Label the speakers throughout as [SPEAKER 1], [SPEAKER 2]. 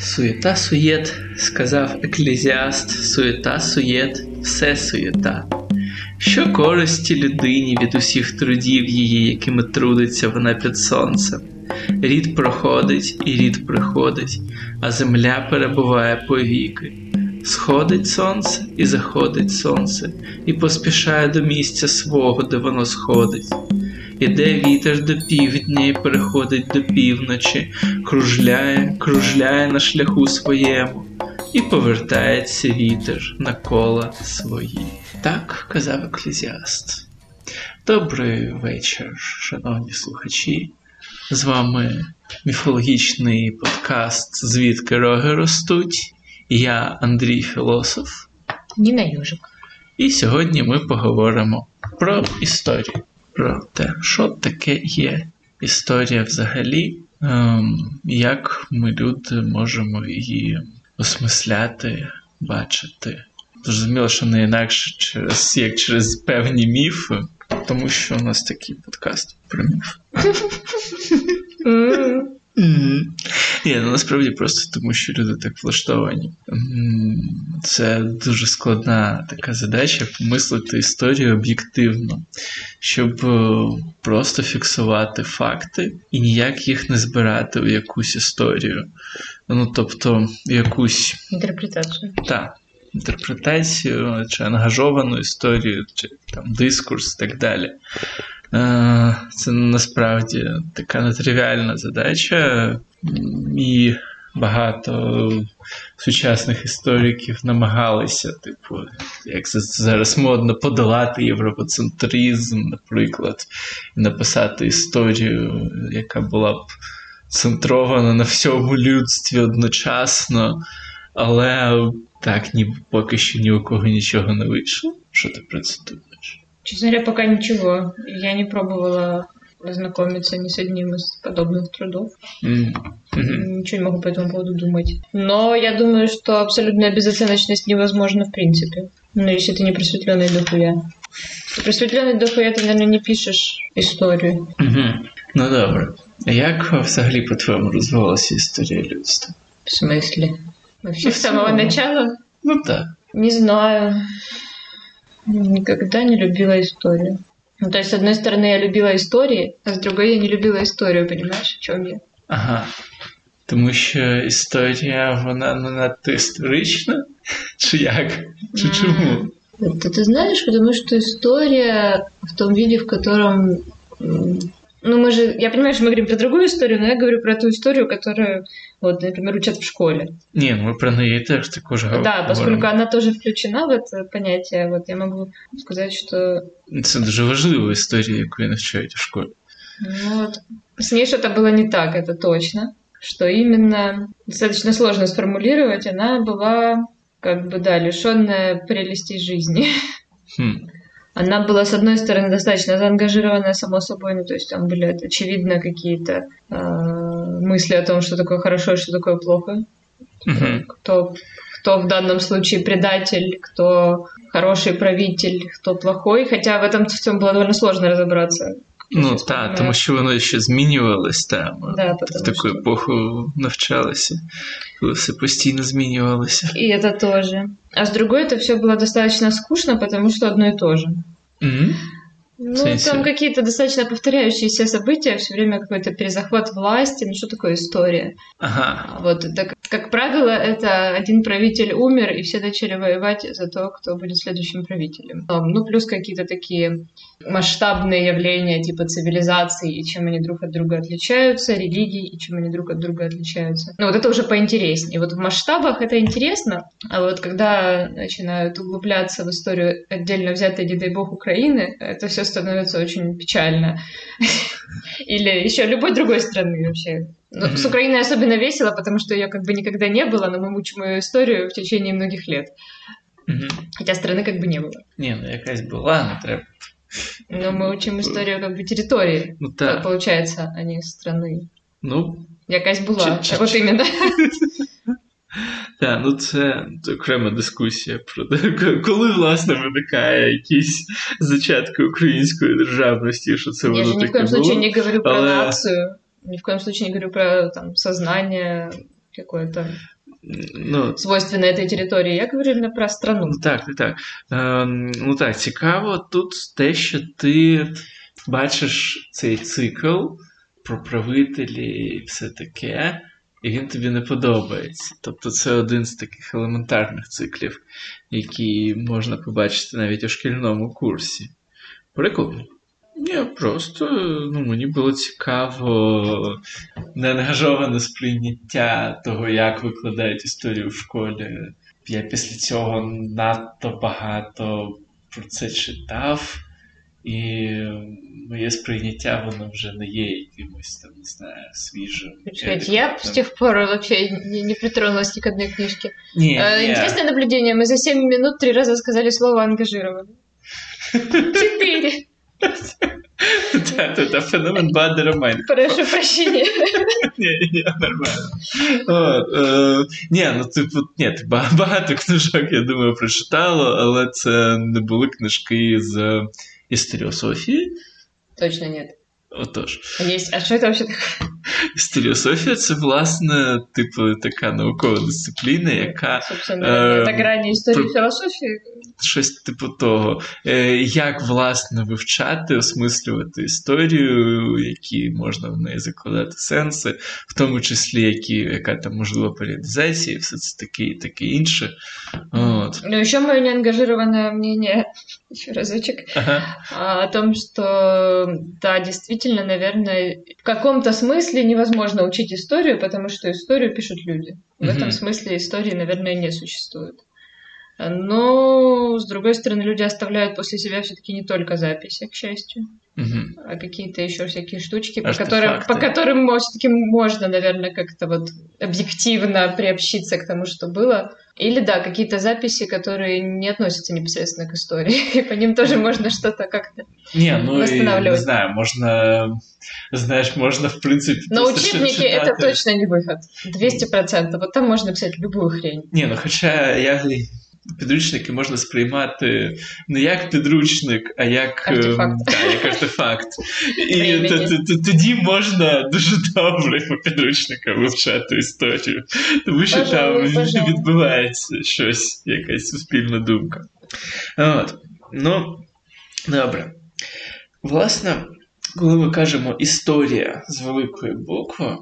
[SPEAKER 1] Суєта суєт, сказав еклезіаст, суєта суєт, все суєта. Що користі людині від усіх трудів її, якими трудиться вона під сонцем? Рід проходить і рід приходить, а земля перебуває повіки. Сходить сонце і заходить сонце, і поспішає до місця свого, де воно сходить. Іде вітер до півдня і переходить до півночі, кружляє, кружляє на шляху своєму, і повертається вітер на кола свої. Так казав еклезіаст. Добрий вечір, шановні слухачі. З вами міфологічний подкаст Звідки роги ростуть. Я Андрій Філософ.
[SPEAKER 2] Ніна Южик.
[SPEAKER 1] І сьогодні ми поговоримо про історію, про те, що таке є історія взагалі, як ми люди можемо її осмисляти, бачити. Зрозуміло, що не інакше через як через певні міфи, тому що у нас такий подкаст про міф. Ні, ну насправді просто тому, що люди так влаштовані. Це дуже складна така задача помислити історію об'єктивно, щоб просто фіксувати факти і ніяк їх не збирати у якусь історію. Ну, тобто, якусь
[SPEAKER 2] інтерпретацію.
[SPEAKER 1] Так. Інтерпретацію чи ангажовану історію, чи там дискурс і так далі. Це насправді така нетривіальна задача, і багато сучасних істориків намагалися, типу, як це зараз модно, подолати європоцентризм, наприклад, і написати історію, яка була б центрована на всьому людстві одночасно, але так ніби поки що ні у кого нічого не вийшло. Що ти про?
[SPEAKER 2] Честно говоря, пока ничего. Я не пробовала ознакомиться ни с одним из подобных трудов.
[SPEAKER 1] Mm-hmm.
[SPEAKER 2] Ничего не могу по этому поводу думать. Но я думаю, что абсолютная безоценочность невозможна в принципе. Ну, если ты не просветленный дохуя. Ты просветленный дохуя, ты, наверное, не пишешь историю.
[SPEAKER 1] Mm-hmm. Ну добре. А як взагалі, по-твоєму, розвивалася історія людства?
[SPEAKER 2] В смысле? Вообще с самого начала?
[SPEAKER 1] Ну так.
[SPEAKER 2] Не знаю. Никогда не любила историю. Ну, то есть, с одной стороны, я любила истории, а с другой я не любила историю, понимаешь, в чем я?
[SPEAKER 1] Ага. Тому що історія, вона не надто історична? Чи як? Чи чому?
[SPEAKER 2] Это ты знаешь, потому что история в том виде, в котором... Ну, мы же... Я понимаю, что мы говорим про другую историю, но я говорю про ту историю, которую, вот, например, учат в школе.
[SPEAKER 1] Не, мы про нее теж також говоримо.
[SPEAKER 2] Да, поскольку она тоже включена в это понятие, вот я могу сказать, что...
[SPEAKER 1] Це дуже важлива історія, яку навчають в школі.
[SPEAKER 2] Ну, вот. С ней что-то было не так, это точно. Что именно достаточно сложно сформулировать, она была как бы, да, лишенная прелестей жизни.
[SPEAKER 1] Хм.
[SPEAKER 2] Она была, с одной стороны, достаточно заангажированная, само собой, ну, то есть там были, очевидно, какие-то э, мысли о том, что такое хорошо и что такое плохо.
[SPEAKER 1] Угу.
[SPEAKER 2] Кто, кто в данном случае предатель, кто хороший правитель, кто плохой. Хотя в этом в всем было довольно сложно разобраться.
[SPEAKER 1] Ну так, тому що воно ще змінювалось там.
[SPEAKER 2] Да,
[SPEAKER 1] в таку
[SPEAKER 2] что...
[SPEAKER 1] епоху навчалися, коли все постійно змінювалося.
[SPEAKER 2] И это тоже. А с другой это все было достаточно скучно, потому что одно и то же.
[SPEAKER 1] Mm-hmm.
[SPEAKER 2] Ну, Сенсі. там какие-то достаточно повторяющиеся события, все время какой-то перезахват власти, ну что такое история?
[SPEAKER 1] Ага.
[SPEAKER 2] Вот, так, как правило, это один правитель умер, и все начали воевать за то, кто будет следующим правителем. Ну, плюс какие-то такие масштабные явления, типа цивилизации, и чем они друг от друга отличаются, религий, и чем они друг от друга отличаются. Ну, вот это уже поинтереснее. Вот в масштабах это интересно, а вот когда начинают углубляться в историю отдельно взятой, не дай бог, Украины, это все становится очень печально. Или еще любой другой страны вообще. Ну, mm-hmm. С Украиной особенно весело, потому что ее как бы никогда не было, но мы мучим ее историю в течение многих лет.
[SPEAKER 1] Mm-hmm.
[SPEAKER 2] Хотя страны как бы не было.
[SPEAKER 1] Не, ну якась була, не треба.
[SPEAKER 2] Но мы учим историю как бы территории,
[SPEAKER 1] ну, так.
[SPEAKER 2] получается, а не страны.
[SPEAKER 1] Ну,
[SPEAKER 2] якась була. Чи, вот именно.
[SPEAKER 1] Так, ну це окрема дискусія про те, коли власне виникає якісь зачатки української державності, що це воно
[SPEAKER 2] Я же
[SPEAKER 1] таке
[SPEAKER 2] ни в коем
[SPEAKER 1] було.
[SPEAKER 2] случае не говорю про
[SPEAKER 1] Але...
[SPEAKER 2] нацию, ни в коем случае не говорю про там, сознание какое-то
[SPEAKER 1] Ну,
[SPEAKER 2] свойственно этой території. Я говорю про страну.
[SPEAKER 1] Ну так, так, так. Е, ну так, цікаво тут те, що ти бачиш цей цикл про правителі і все таке, і він тобі не подобається. Тобто це один з таких елементарних циклів, які можна побачити навіть у шкільному курсі. Прикольно. Ні, просто ну, мені було цікаво неангажоване сприйняття того, як викладають історію в школі. Я після цього надто багато про це читав, і моє сприйняття воно вже не є якимось там, не знаю, свіжим.
[SPEAKER 2] Сказать, я с тех пор вообще не, не притронулась ни к одной книжке.
[SPEAKER 1] Ні,
[SPEAKER 2] Э,
[SPEAKER 1] ні.
[SPEAKER 2] Интересное наблюдение. Мы за 7 минут три раза сказали слово ангажировано. Четыре.
[SPEAKER 1] Та, феномен Бадера Майн.
[SPEAKER 2] Прошу прощения.
[SPEAKER 1] Ні, ні, нормально. Е, ні, ну типу, ні, багато книжок, я думаю, прочитала, але це не були книжки з історіософії.
[SPEAKER 2] Точно нет.
[SPEAKER 1] Отож,
[SPEAKER 2] Есть. А что это вообще такое?
[SPEAKER 1] історіософія це, власне, типу, така наукова дисципліна, яка
[SPEAKER 2] Собственно,
[SPEAKER 1] Эм,
[SPEAKER 2] это грани истории
[SPEAKER 1] про-
[SPEAKER 2] философии.
[SPEAKER 1] щось типу того, е, як власне вивчати, осмислювати історію, які можна в неї закладати сенси, в тому числі які, яка там можлива періодизація, і все це таке і таке інше. От.
[SPEAKER 2] Но еще мое неангажированное мнение, еще разочек,
[SPEAKER 1] Ага.
[SPEAKER 2] а, о том, что, да, Действительно, наверное, в каком-то смысле невозможно учить историю, потому что историю пишут люди. В
[SPEAKER 1] Мгм.
[SPEAKER 2] этом смысле истории, наверное, не существует. Но, с другой стороны, люди оставляют после себя все-таки не только записи, к счастью,
[SPEAKER 1] Мгм.
[SPEAKER 2] а какие-то еще всякие штучки, по
[SPEAKER 1] Артефакты.
[SPEAKER 2] которым, по которым все-таки можно, наверное, как-то вот объективно приобщиться к тому, что было. Или, да, какие-то записи, которые не относятся непосредственно к истории, и по ним тоже можно что-то как-то...
[SPEAKER 1] Ні, ну і не
[SPEAKER 2] Восстанавливать.
[SPEAKER 1] знаю, можна, знаєш, можна, в принципі,
[SPEAKER 2] Но
[SPEAKER 1] просто
[SPEAKER 2] учебники — это
[SPEAKER 1] читати.
[SPEAKER 2] точно не выход. 200%. Вот там можно писать любую хрень.
[SPEAKER 1] Ні, ну хоча я підручники можна сприймати не як підручник, а як ем,
[SPEAKER 2] Артефакт.
[SPEAKER 1] та, як артефакт. І тоді можна дуже добре по підручникам вивчати історію, тому що там відбувається щось, якась суспільна думка. От. Ну, добре. Власне, коли ми кажемо історія з великої букви,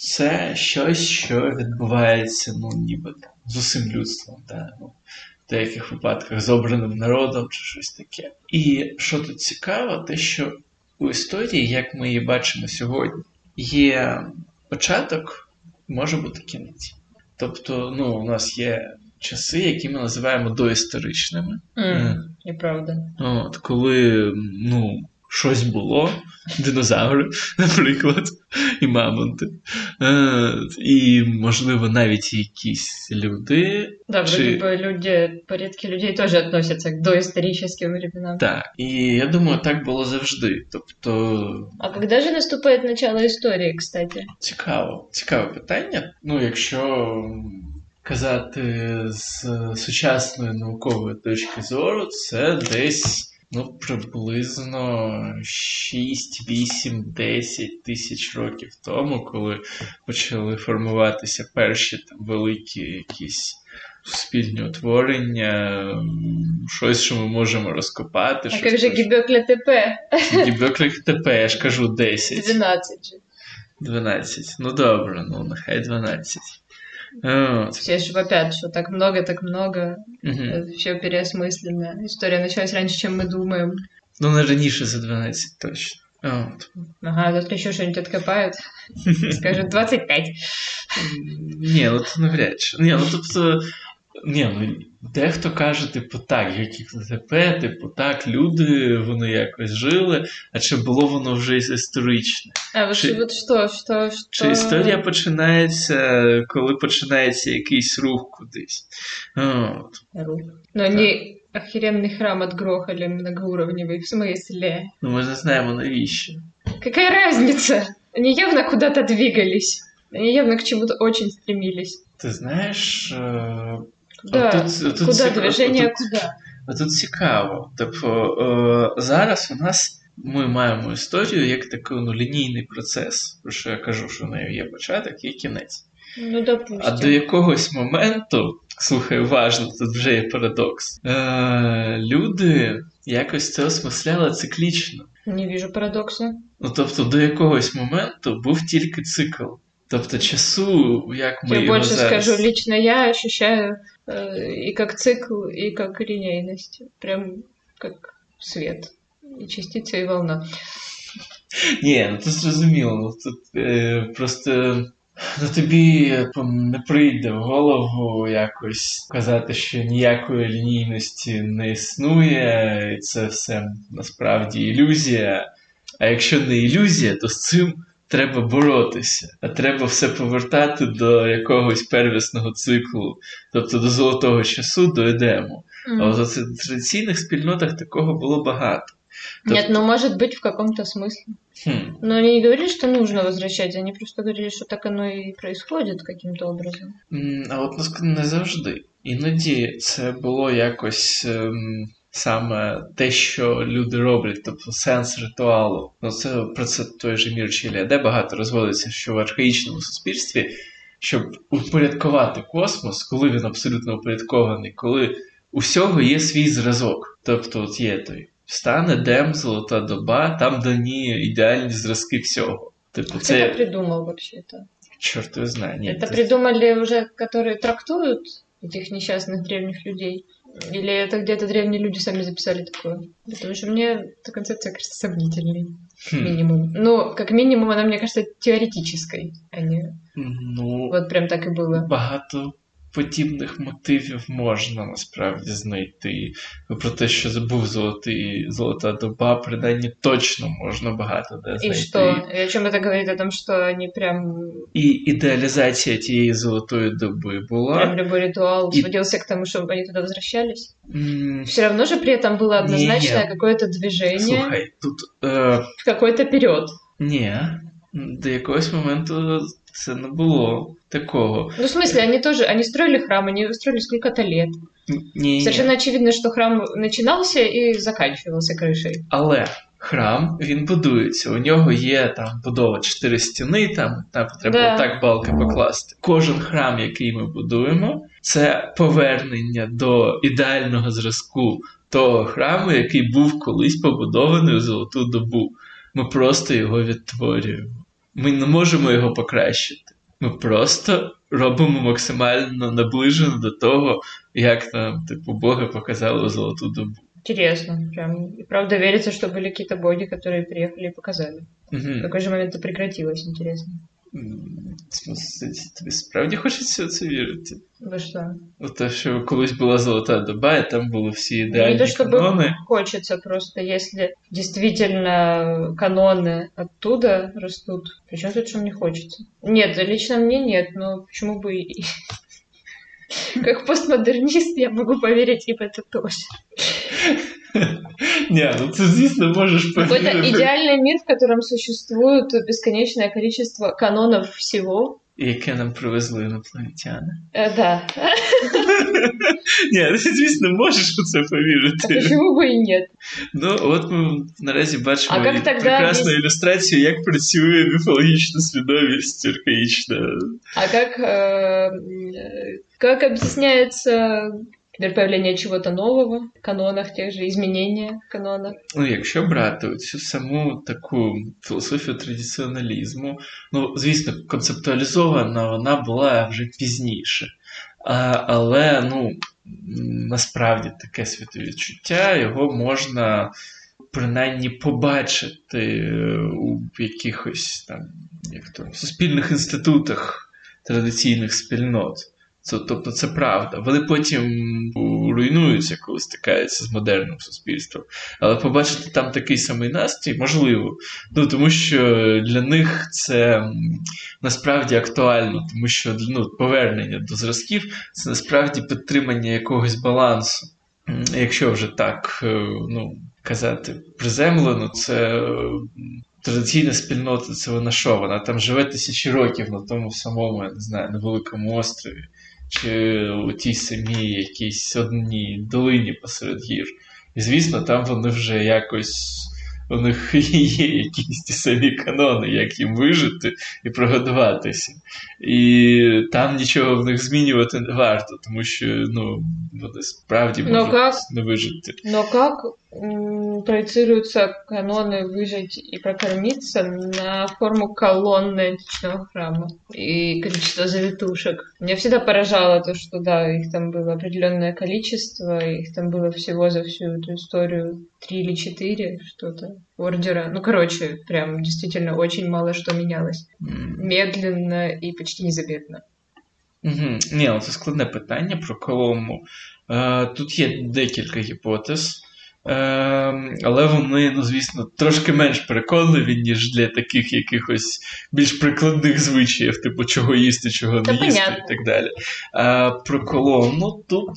[SPEAKER 1] це щось, що відбувається, ну, ніби там, з усім людством, та, ну, в деяких випадках з обраним народом чи щось таке. І що тут цікаво, те, що у історії, як ми її бачимо сьогодні, є початок, може бути кінець. Тобто, ну, у нас є часи, які ми називаємо доісторичними.
[SPEAKER 2] М, Неправда.
[SPEAKER 1] От, коли ну, щось було, динозаври, наприклад, і мамонти. Е, і, можливо, навіть якісь люди.
[SPEAKER 2] Да, вроде
[SPEAKER 1] Чи-
[SPEAKER 2] бы люди, порядки людей тоже относятся к доисторическим временам.
[SPEAKER 1] Так. І я думаю, так було завжди. Тобто,
[SPEAKER 2] А когда же наступает начало истории, кстати?
[SPEAKER 1] цікаво, цікаве питання. Ну, якщо казати з сучасної наукової точки зору, це десь. Ну, приблизно 6, 8, 10 тисяч років тому, коли почали формуватися перші там великі якісь суспільні утворення, щось, що ми можемо розкопати.
[SPEAKER 2] А как же
[SPEAKER 1] теж-
[SPEAKER 2] ТП?
[SPEAKER 1] Гібеклик ТП, я ж кажу 10.
[SPEAKER 2] 12 же.
[SPEAKER 1] 12. Ну добре, ну нехай 12. От.
[SPEAKER 2] Все же вопят, что так много, так много.
[SPEAKER 1] Мгм.
[SPEAKER 2] Все переосмысленно. История началась раньше, чем мы думаем.
[SPEAKER 1] Ну, не раніше за 12 точно. От.
[SPEAKER 2] Ага, завтра еще что-нибудь откопают. Скажут 25.
[SPEAKER 1] Ні, ну то навряд чи. Ні, ну тобто. Ні, ну дехто каже, типу, так, які ТП, типу, так, люди, вони якось жили, а чи було воно вже історичне?
[SPEAKER 2] А вот,
[SPEAKER 1] Чи-
[SPEAKER 2] вот что, что, что...
[SPEAKER 1] Чи історія починається, коли починається якийсь рух кудись? От.
[SPEAKER 2] Рух. Но они охеренный храм отгрохали многоуровневый. В смысле?
[SPEAKER 1] Ну, ми не знаємо навіщо.
[SPEAKER 2] Какая разница? Они явно куда-то двигались. Они явно к чему-то очень стремились.
[SPEAKER 1] Ти знаєш, е,
[SPEAKER 2] Куда?
[SPEAKER 1] Отут- отут
[SPEAKER 2] куда
[SPEAKER 1] ці-
[SPEAKER 2] движение,
[SPEAKER 1] отут-
[SPEAKER 2] куда?
[SPEAKER 1] А тут цікаво. Тобто зараз у нас ми маємо історію як такий ну, лінійний процес, про що я кажу, що в неї є початок, є кінець.
[SPEAKER 2] Ну, допустим.
[SPEAKER 1] А до якогось моменту, слухай, уважно, тут вже є парадокс. Е, люди якось це осмисляли циклічно.
[SPEAKER 2] Не вижу парадокса.
[SPEAKER 1] Ну тобто, до якогось моменту був тільки цикл. Тобто часу, як ми
[SPEAKER 2] Я
[SPEAKER 1] його зараз...
[SPEAKER 2] скажу, лично я ощущаю и как цикл, и как линейность. Прям как свет. И частица, и волна.
[SPEAKER 1] Ні, ну тут зрозуміло. Ну, тут е, просто ну, тобі не прийде в голову якось казати, що ніякої лінійності не існує, і це все насправді ілюзія. А якщо не ілюзія, то з цим треба боротися, а треба все повертати до якогось первісного циклу, тобто до золотого часу до Едему. А от в традиційних спільнотах такого було багато.
[SPEAKER 2] Нет, ну может быть в каком-то смысле.
[SPEAKER 1] Хм.
[SPEAKER 2] Но они не говорили, что нужно возвращать, они просто говорили, что так оно и происходит каким-то образом.
[SPEAKER 1] А от наск- не завжди. Іноді це було якось ем, саме те, що люди роблять, тобто сенс ритуалу. Ну це про це той же Мір Чілія, де багато розводиться, що в архаїчному суспільстві, щоб упорядкувати космос, коли він абсолютно упорядкований, коли у всього є свій зразок. Тобто, от є той стан, Едем, золота доба, там дані ідеальні зразки всього. Типу,
[SPEAKER 2] Кто это
[SPEAKER 1] це
[SPEAKER 2] придумал вообще-то?
[SPEAKER 1] чорт його знає. Ні,
[SPEAKER 2] это
[SPEAKER 1] це-
[SPEAKER 2] придумали уже, которые трактуют этих несчастных древних людей? Или это где-то древние люди сами записали такое? Потому что мне эта концепция кажется сомнительной,
[SPEAKER 1] Хм.
[SPEAKER 2] минимум. Ну, как минимум, она мне кажется теоретической, а не
[SPEAKER 1] Ну,
[SPEAKER 2] вот прям так и было.
[SPEAKER 1] багато подібних мотивів можна насправді знайти. Про те, що забув золотий, золота доба, принаймні точно можна багато де
[SPEAKER 2] И
[SPEAKER 1] знайти.
[SPEAKER 2] что? И о чем это говорит? О том, что они прям,
[SPEAKER 1] І ідеалізація тієї золотої доби була.
[SPEAKER 2] прям любой ритуал
[SPEAKER 1] И-
[SPEAKER 2] сводился к тому, чтобы они туда возвращались?
[SPEAKER 1] М,
[SPEAKER 2] Все равно же при этом было однозначное
[SPEAKER 1] Не.
[SPEAKER 2] какое-то движение
[SPEAKER 1] Слухай, тут е,
[SPEAKER 2] в какой-то период.
[SPEAKER 1] ні, до якогось моменту це не було такого.
[SPEAKER 2] Ну, в смысле, они тоже, они строили храм, они строили сколько-то лет.
[SPEAKER 1] Ні,
[SPEAKER 2] Совершенно очевидно, что храм начинался и заканчивался крышей.
[SPEAKER 1] Але храм він будується. У нього є там будова чотири стіни, там, там треба
[SPEAKER 2] Да.
[SPEAKER 1] так балки покласти. Кожен храм, який ми будуємо, це повернення до ідеального зразку того храму, який був колись побудований у золоту добу. Ми просто його відтворюємо Ми не можемо його покращити. Ми просто робимо максимально наближено до того, як нам, типу, Боги показали у золоту добу.
[SPEAKER 2] Интересно, прям. И правда верится, что были какие-то боги, которые приехали и показали. В
[SPEAKER 1] Угу.
[SPEAKER 2] какой же момент это прекратилось, интересно.
[SPEAKER 1] М, в смысле, Тобі справді хочеться в це вірити?
[SPEAKER 2] Вы что?
[SPEAKER 1] У те, що колись була золота доба, і там були всі
[SPEAKER 2] Ну, не
[SPEAKER 1] ідеальні
[SPEAKER 2] то чтобы
[SPEAKER 1] канони.
[SPEAKER 2] хочется, просто если действительно каноны оттуда растут. Причем тут, что мне хочется? Нет, лично мне нет, но почему бы и... Как постмодернист я могу поверить и в это тоже.
[SPEAKER 1] Ні, ну це звісно можеш
[SPEAKER 2] Какой-то
[SPEAKER 1] повірити.
[SPEAKER 2] идеальный мир, в котором существует бесконечное количество канонов всего.
[SPEAKER 1] Яке нам привезли інопланетяни.
[SPEAKER 2] Э, да.
[SPEAKER 1] Ні, ти, звісно, можеш у це
[SPEAKER 2] А
[SPEAKER 1] повірити.
[SPEAKER 2] почему бы и нет?
[SPEAKER 1] Ну, от ми наразі бачимо
[SPEAKER 2] А як
[SPEAKER 1] і
[SPEAKER 2] тогда
[SPEAKER 1] прекрасну
[SPEAKER 2] весь-
[SPEAKER 1] ілюстрацію, як працює міфологічна свідомість архаїчна.
[SPEAKER 2] А как, э, как объясняется например, появление чего-то нового канонах, тех же изменения канонах?
[SPEAKER 1] Ну, якщо брати цю саму таку філософію традиціоналізму, ну, звісно, концептуалізована вона була вже пізніше. А, але ну, насправді таке світовідчуття, його можна принаймні побачити е, у якихось там як то, суспільних інститутах традиційних спільнот. Це, тобто це правда. Вони потім руйнуються, коли стикаються з модерним суспільством. Але побачити там такий самий настрій можливо. Ну, тому що для них це насправді актуально, тому що ну, повернення до зразків це насправді підтримання якогось балансу. Якщо вже так е, ну, казати приземлено, це традиційна спільнота, це вона що? Вона там живе тисячі років на тому самому, я не знаю, невеликому острові, чи у тій самій якійсь одній долині посеред гір. І звісно, там вони вже якось у них є якісь ті самі канони, як їм вижити і прогодуватися. І там нічого в них змінювати не варто, тому що ну, вони справді
[SPEAKER 2] Но
[SPEAKER 1] можуть
[SPEAKER 2] как?
[SPEAKER 1] не вижити.
[SPEAKER 2] Как м, проецируются каноны выжить и прокормиться на форму колонны античного храма и количество завитушек? Меня всегда поражало то, что да, их там было определенное количество, их там было всего за всю эту историю три или четыре что-то ордера. Ну, короче, прям действительно очень мало что менялось.
[SPEAKER 1] М.
[SPEAKER 2] Медленно и почти незаметно.
[SPEAKER 1] Угу. Ні, ну це складне питання про Колому. Е, тут є декілька гіпотез, е, Але вони, ну, звісно, трошки менш переконливі, ніж для таких якихось більш прикладних звичаїв, типу чого їсти, чого
[SPEAKER 2] Та
[SPEAKER 1] не їсти
[SPEAKER 2] понятно.
[SPEAKER 1] і так далі. Е, про Колому тут,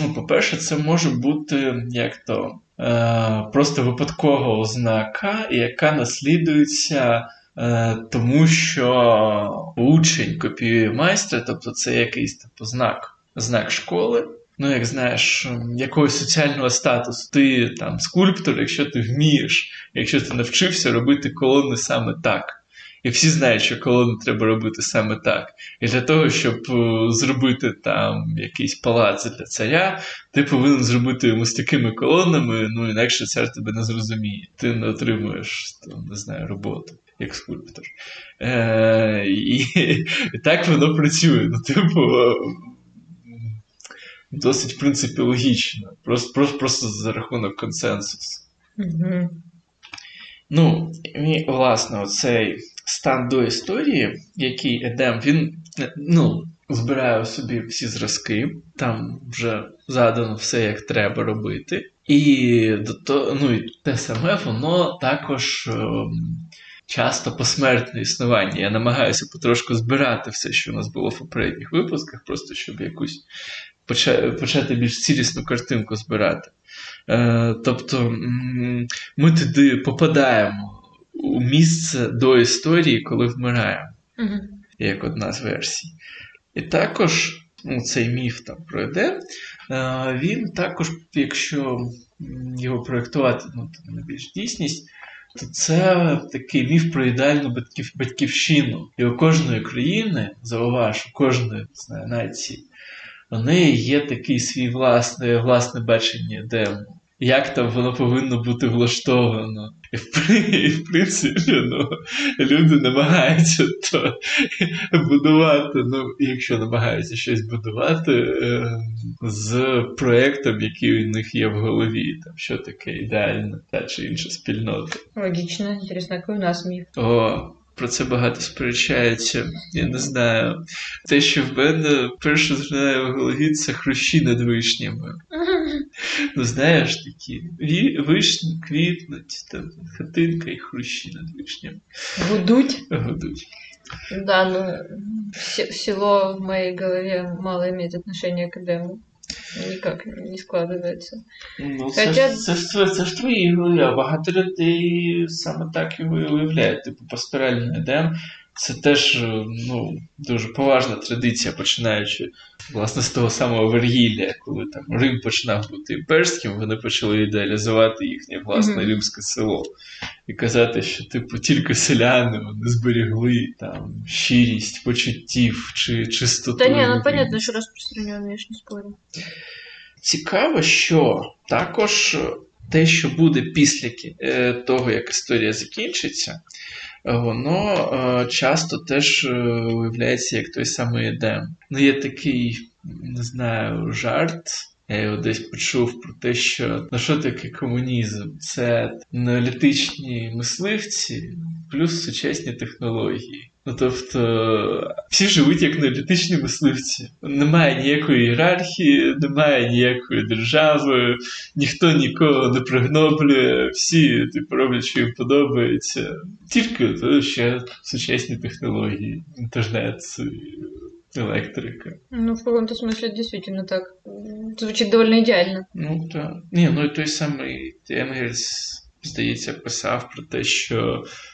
[SPEAKER 1] ну, по-перше, це може бути як то. е, Просто випадкова ознака, яка наслідується Е, тому що учень копіює майстра, тобто це якийсь типу знак, знак школи. Ну, як знаєш, якогось соціального статусу. Ти там скульптор, якщо ти вмієш, якщо ти навчився робити колони саме так. І всі знають, що колони треба робити саме так. І для того, щоб е, зробити там якийсь палац для царя, ти повинен зробити йому з такими колонами, ну інакше цар тебе не зрозуміє. Ти не отримуєш там, не знаю, роботу як скульптор. Е, і, так воно працює. Ну, типу, досить, в принципі, логічно. Просто, просто, просто за рахунок консенсусу.
[SPEAKER 2] Мгм.
[SPEAKER 1] Ну, і, власне, оцей стан до історії, який Едем, він ну, збирає у собі всі зразки, там вже задано все, як треба робити. І до то, ну, і те саме воно також ем, часто посмертне існування. Я намагаюся потрошку збирати все, що у нас було в попередніх випусках, просто щоб якусь почати більш цілісну картинку збирати. Е, тобто ми туди попадаємо у місце до історії, коли вмираємо,
[SPEAKER 2] Мгм.
[SPEAKER 1] як одна з версій. І також ну, цей міф там про Едем, е, він також, якщо його проєктувати ну, на більш дійсність, то це такий міф про ідеальну батьків, батьківщину. І у кожної країни, зауваж, у кожної не знаю, нації, у неї є такий свій власне, власне бачення Едему. Як там воно повинно бути влаштовано. І в, і, в принципі, ну, люди намагаються то будувати, ну, якщо намагаються щось будувати е, з проєктом, який у них є в голові, там, що таке ідеальна та чи інша спільнота.
[SPEAKER 2] Логично. Интересно, какой у нас миф?
[SPEAKER 1] О, про це багато сперечаються. Я не знаю. Те, що в мене перше згадає в голові, це хрущі над вишнями. Ну, знаєш, такі вишні квітнуть, там хатинка і хрущі над вишнями
[SPEAKER 2] Гудуть?
[SPEAKER 1] гудуть.
[SPEAKER 2] Да, ну, село в моей голове мало имеет отношения к Эдему. Никак не складывается.
[SPEAKER 1] Ну,
[SPEAKER 2] Хоча-
[SPEAKER 1] це, ж, тво- це ж твої голові, багато людей саме так його і уявляють. Типу, пасторальний Едем це теж е, ну, дуже поважна традиція, починаючи власне з того самого Вергілія, коли там Рим починав бути імперським, вони почали ідеалізувати їхнє власне
[SPEAKER 2] Мгм.
[SPEAKER 1] римське село. І казати, що типу тільки селяни вони зберегли там щирість почуттів чи чистоту.
[SPEAKER 2] Да не, ну понятно, что распространенный, я ж не спорю.
[SPEAKER 1] Цікаво, що також те, що буде після е, того, як історія закінчиться, е, воно е, часто теж виявляється уявляється як той самий Едем. Ну, є такий, не знаю, жарт. Я його десь почув про те, що ну що таке комунізм? Це неолітичні мисливці плюс сучасні технології. Ну тобто всі живуть як неолітичні мисливці. Немає ніякої ієрархії, немає ніякої держави, ніхто нікого не пригноблює, всі типу, роблять, що їм подобається. Тільки то ще сучасні технології, інтернет, і електрика.
[SPEAKER 2] Ну, в каком-то смысле действительно так. М, Звучит довольно идеально.
[SPEAKER 1] Ну так. Ні, ну і той самий Енгельс, здається, писав про те, що е,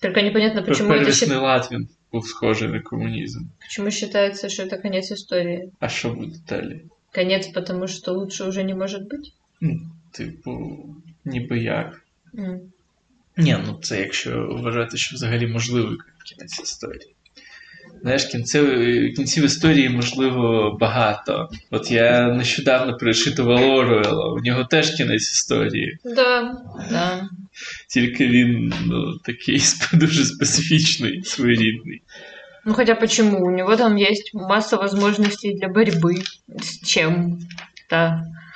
[SPEAKER 2] Только непонятно, почему это
[SPEAKER 1] первісний
[SPEAKER 2] счит-
[SPEAKER 1] лад він був схожий на комунізм.
[SPEAKER 2] почему считается, что это конец истории.
[SPEAKER 1] А що буде далі?
[SPEAKER 2] Конец, потому что лучше уже не может быть.
[SPEAKER 1] Ну, типу, ніби як.
[SPEAKER 2] М.
[SPEAKER 1] Ні, ну це якщо вважати, що взагалі можливий кінець історії. Знаєш, кінців, кінців історії можливо багато. От я нещодавно перечитував Оруела, у нього теж кінець історії.
[SPEAKER 2] Да, да.
[SPEAKER 1] Тільки він ну, такий дуже специфічний, своєрідний.
[SPEAKER 2] Ну хотя почему? У него там есть масса возможностей для борьбы. С чем?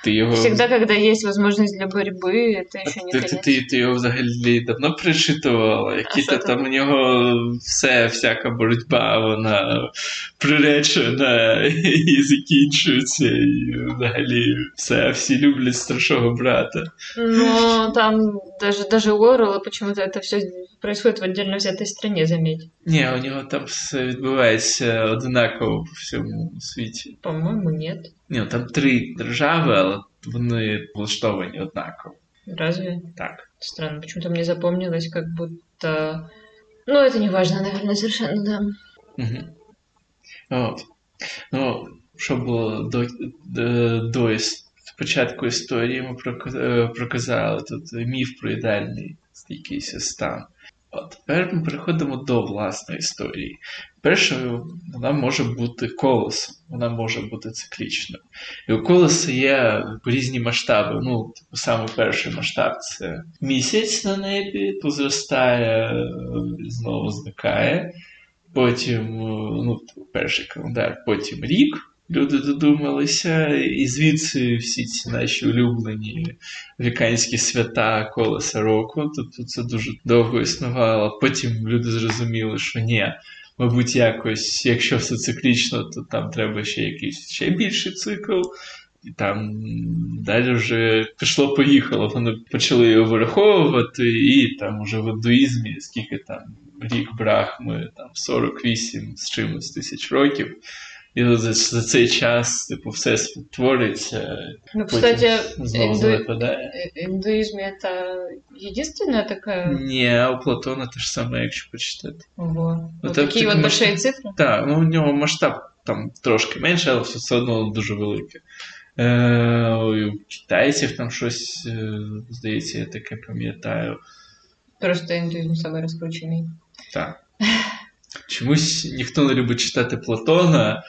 [SPEAKER 1] Ти його,
[SPEAKER 2] Всегда, когда есть возможность для борьбы, это еще не
[SPEAKER 1] ти, ти,
[SPEAKER 2] конец.
[SPEAKER 1] ти, ти його взагалі давно причитувала, які то
[SPEAKER 2] там?
[SPEAKER 1] там у нього все, всяка боротьба, вона приречена і закінчується, і взагалі все, всі люблять старшого брата.
[SPEAKER 2] Ну, там даже, даже у Орла почему-то это все происходит в отдельно взятой стране, заметь.
[SPEAKER 1] Ні, у нього там все відбувається одинаково по всьому світі.
[SPEAKER 2] По-моему, нет.
[SPEAKER 1] Ні, ну, там три держави, але вони влаштовані однаково.
[SPEAKER 2] Разве?
[SPEAKER 1] Так.
[SPEAKER 2] Странно, почему-то мне запомнилось, как будто... Ну, это не важно, наверное, совершенно, да.
[SPEAKER 1] Угу. От. Ну, що було до, до, до іс- Початку історії, ми е, проказали тут міф про ідеальний якийсь стан. От тепер ми переходимо до власної історії. Першою вона може бути колесом, вона може бути циклічною. І у колеса є різні масштаби. Ну, типу, саме перший масштаб це місяць на небі, то зростає, е, знову зникає. Потім, е, ну, перший календар, потім рік. Люди додумалися, і звідси всі ці наші улюблені американські свята колеса року. Тобто це дуже довго існувало. Потім люди зрозуміли, що ні, мабуть, якось, якщо все циклічно, то там треба ще якийсь ще більший цикл. І там далі вже пішло-поїхало. Вони почали його вираховувати, і там уже в індуїзмі, скільки там рік Брахми, там 48 з чимось тисяч років. І от за, за цей час, типу, все твориться,
[SPEAKER 2] Ну,
[SPEAKER 1] потім
[SPEAKER 2] кстати,
[SPEAKER 1] знову
[SPEAKER 2] инду-
[SPEAKER 1] занепадає.
[SPEAKER 2] э, индуизм это единственная такая...
[SPEAKER 1] Ні, а у Платона те ж саме, якщо почитати.
[SPEAKER 2] Ого.
[SPEAKER 1] Ну,
[SPEAKER 2] Вот
[SPEAKER 1] так-
[SPEAKER 2] такие
[SPEAKER 1] так
[SPEAKER 2] вот
[SPEAKER 1] может-
[SPEAKER 2] большие цифры.
[SPEAKER 1] Так, ну у нього масштаб там трошки менше, але все одно дуже великий. Е, у китайців там щось, е, здається, я таке пам'ятаю.
[SPEAKER 2] Просто индуизм самый раскрученный.
[SPEAKER 1] Так. Чомусь ніхто не любить читати Платона,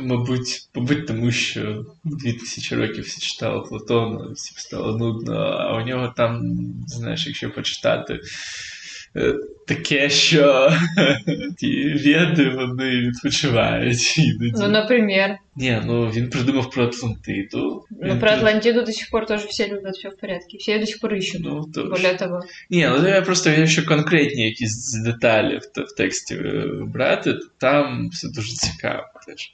[SPEAKER 1] мабуть, мабуть, тому що 2000 років всі читали Платона, всім стало нудно, а у нього там, знаєш, якщо почитати. Таке, що ті веди вони відпочивають іноді.
[SPEAKER 2] Ну, например.
[SPEAKER 1] Ні, ну він придумав про Атлантиду.
[SPEAKER 2] Ну, про Атлантиду до сих пор тоже все любят, все в порядке. Все до сих пор ищут.
[SPEAKER 1] Ну, то...
[SPEAKER 2] Более того.
[SPEAKER 1] Ні, ну я просто якщо конкретні якісь деталі в, в тексті е, брати, то там все дуже цікаво теж.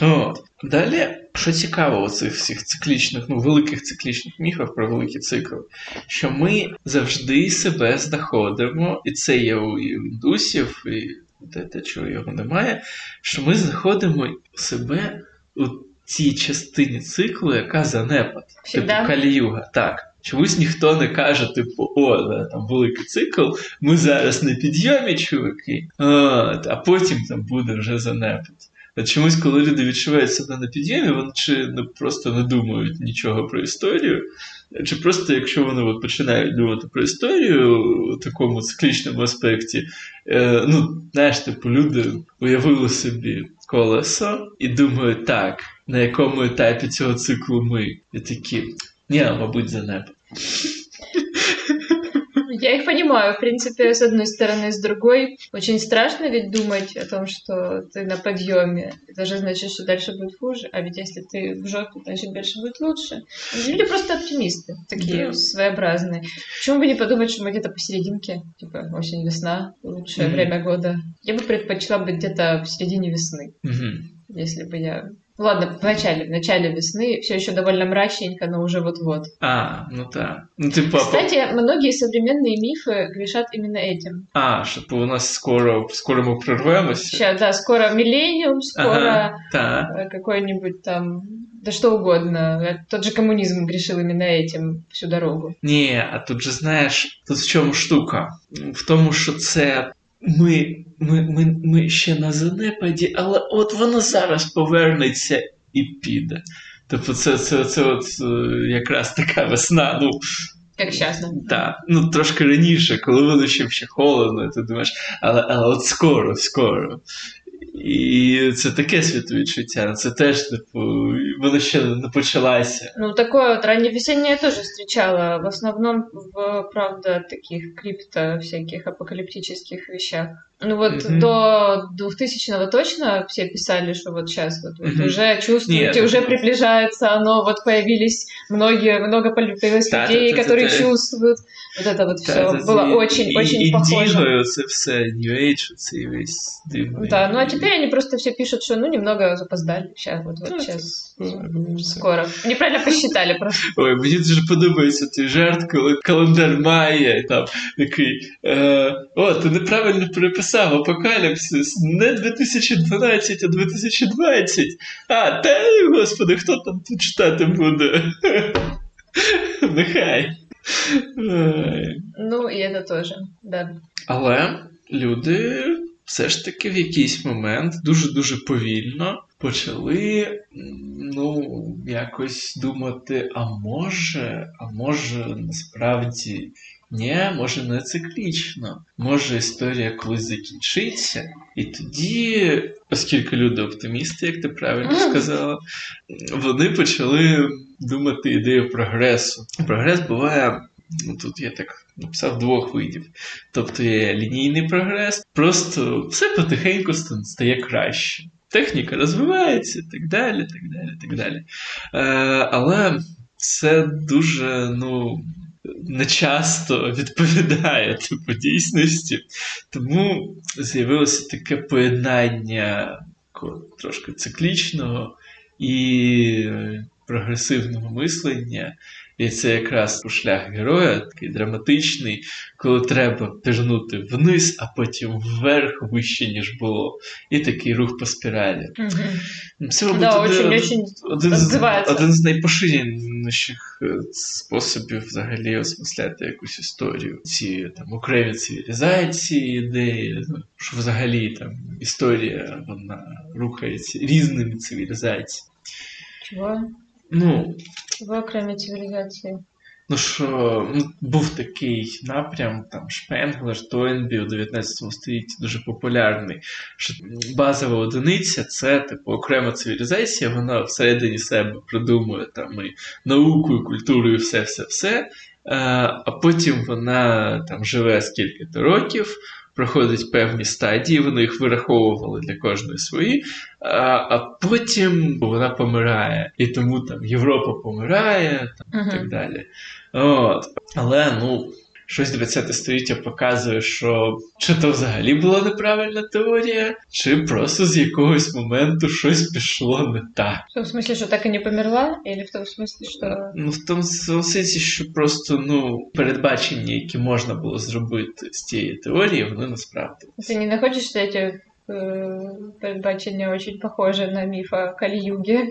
[SPEAKER 1] От. Далі, що цікаво у цих всіх циклічних, ну, великих циклічних міфах про великі цикли, що ми завжди себе знаходимо, і це є і у індусів, і те, те, чого його немає, що ми знаходимо себе у цій частині циклу, яка занепад.
[SPEAKER 2] Всегда.
[SPEAKER 1] Типу каліюга, так. Чомусь ніхто не каже, типу, о, да, там великий цикл, ми зараз на підйомі, чуваки, а потім там буде вже занепад. Чомусь, коли люди відчувають себе на підйомі, вони чи не просто не думають нічого про історію, чи просто, якщо вони от починають думати про історію у такому циклічному аспекті, е, ну, знаєш, типу, люди уявили собі колесо і думають, так, на якому етапі цього циклу ми? І такі, ні, мабуть, занепад.
[SPEAKER 2] Я их понимаю, в принципе, с одной стороны, с другой. Очень страшно ведь думать о том, что ты на подъеме. Это же значит, что дальше будет хуже. А ведь если ты в жопе, значит, дальше будет лучше. Люди просто оптимисты, такие
[SPEAKER 1] Да.
[SPEAKER 2] своеобразные. Почему бы не подумать, что мы где-то посерединке? Типа осень-весна, лучшее
[SPEAKER 1] Мгм.
[SPEAKER 2] время года. Я бы предпочла быть где-то в середине весны,
[SPEAKER 1] Угу.
[SPEAKER 2] если бы я... Ну Ладно, в начале, в начале весны все еще довольно мрачненько, но уже вот-вот.
[SPEAKER 1] А, ну так. Ну, типу, а по-
[SPEAKER 2] Кстати, многие современные мифы грешат именно этим.
[SPEAKER 1] а, що у нас скоро, скоро ми прорвемося.
[SPEAKER 2] Сейчас, да, скоро миллениум, скоро
[SPEAKER 1] Ага, так.
[SPEAKER 2] э, какой-нибудь там, да что угодно. Э, Тот же коммунизм грешил именно этим всю дорогу.
[SPEAKER 1] Ні, а тут же знаєш, тут в чому штука? В тому, що це ми, ми, ми, ми ще на занепаді, але от воно зараз повернеться і піде. Тобто, це, це, це от е, якраз така весна. Ну,
[SPEAKER 2] Як зараз.
[SPEAKER 1] Так, ну трошки раніше, коли воно ще ще холодно, ти думаєш, але, але от скоро, скоро. І це таке світовідчуття. Це теж, типу, воно ще.
[SPEAKER 2] Ну, такое вот ранневесеннее я тоже встречала. В основном в, правда, таких крипто всяких апокалиптических вещах. Ну вот
[SPEAKER 1] Мгм.
[SPEAKER 2] до 2000-го точно все писали, что вот сейчас вот, вот
[SPEAKER 1] Мгм.
[SPEAKER 2] уже чувствуете,
[SPEAKER 1] Нет,
[SPEAKER 2] уже
[SPEAKER 1] это-
[SPEAKER 2] приближается оно, вот появились многие, много появилось
[SPEAKER 1] Да,
[SPEAKER 2] людей,
[SPEAKER 1] да, да,
[SPEAKER 2] которые
[SPEAKER 1] да, да.
[SPEAKER 2] чувствуют. Вот это вот все
[SPEAKER 1] Та, та,
[SPEAKER 2] было
[SPEAKER 1] ці-
[SPEAKER 2] очень,
[SPEAKER 1] і-
[SPEAKER 2] очень
[SPEAKER 1] і
[SPEAKER 2] похоже.
[SPEAKER 1] Індіго, це все, New Age, цей весь дивний.
[SPEAKER 2] Да, ну а теперь они просто все пишут, что ну немного запоздали. Сейчас, вот, вот
[SPEAKER 1] Ну,
[SPEAKER 2] сейчас,
[SPEAKER 1] Ну, все.
[SPEAKER 2] скоро. Неправильно посчитали просто.
[SPEAKER 1] Ой, мені дуже подобається той жарт, коли календар має там такий. Е, О, ти неправильно переписав Апокаліпсис. Не 2012, а 2020. А, та господи, хто там тут читати буде? Нехай.
[SPEAKER 2] Ну и это тоже, да.
[SPEAKER 1] Але люди все ж таки в якийсь момент дуже-дуже повільно почали ну, якось думати: а може, а може, насправді ні, може не циклічно. Може історія колись закінчиться, і тоді, оскільки люди оптимісти, як ти правильно сказала, вони почали думати ідею прогресу. Прогрес буває. Ну, тут я так написав двох видів. Тобто є лінійний прогрес, просто все потихеньку стає краще. Техніка розвивається, так далі, так далі, так далі. Е, але це дуже, ну. Не часто відповідає типу дійсності, тому з'явилося таке поєднання трошки циклічного і прогресивного мислення. І це якраз шлях героя, такий драматичний, коли треба пірнути вниз, а потім вверх вище, ніж було. І такий рух по спіралі. Це, мабуть,
[SPEAKER 2] Да,
[SPEAKER 1] один- один, з, один з найпоширеніших е, способів взагалі осмисляти якусь історію. Ці там окремі цивілізації, ідеї, ну, що взагалі там історія вона рухається різними цивілізаціями.
[SPEAKER 2] Чего?
[SPEAKER 1] Ну,
[SPEAKER 2] Чего, кроме цивилизации?
[SPEAKER 1] Ну що ну, був такий напрям, там Шпенглер, Тойнбі у 19 столітті дуже популярний. Що базова одиниця це типу окрема цивілізація, вона всередині себе придумує там і науку, і культуру, і все, все, все. А потім вона там живе скільки-то років. Проходить певні стадії, вони їх вираховували для кожної свої, а, а потім вона помирає. І тому там Європа помирає, там, і так далі. От. Але ну, щось 20 століття показує, що чи то взагалі була неправильна теорія, чи просто з якогось моменту щось пішло не так.
[SPEAKER 2] В том смысле, что так и не померла? Или в том смысле, что...
[SPEAKER 1] Ну, в тому сенсі, що просто ну, передбачення, які можна було зробити з цієї теорії, вони не справдилися.
[SPEAKER 2] Ты не находишь, что эти э, передбачения очень похожи на миф о Кали-Юге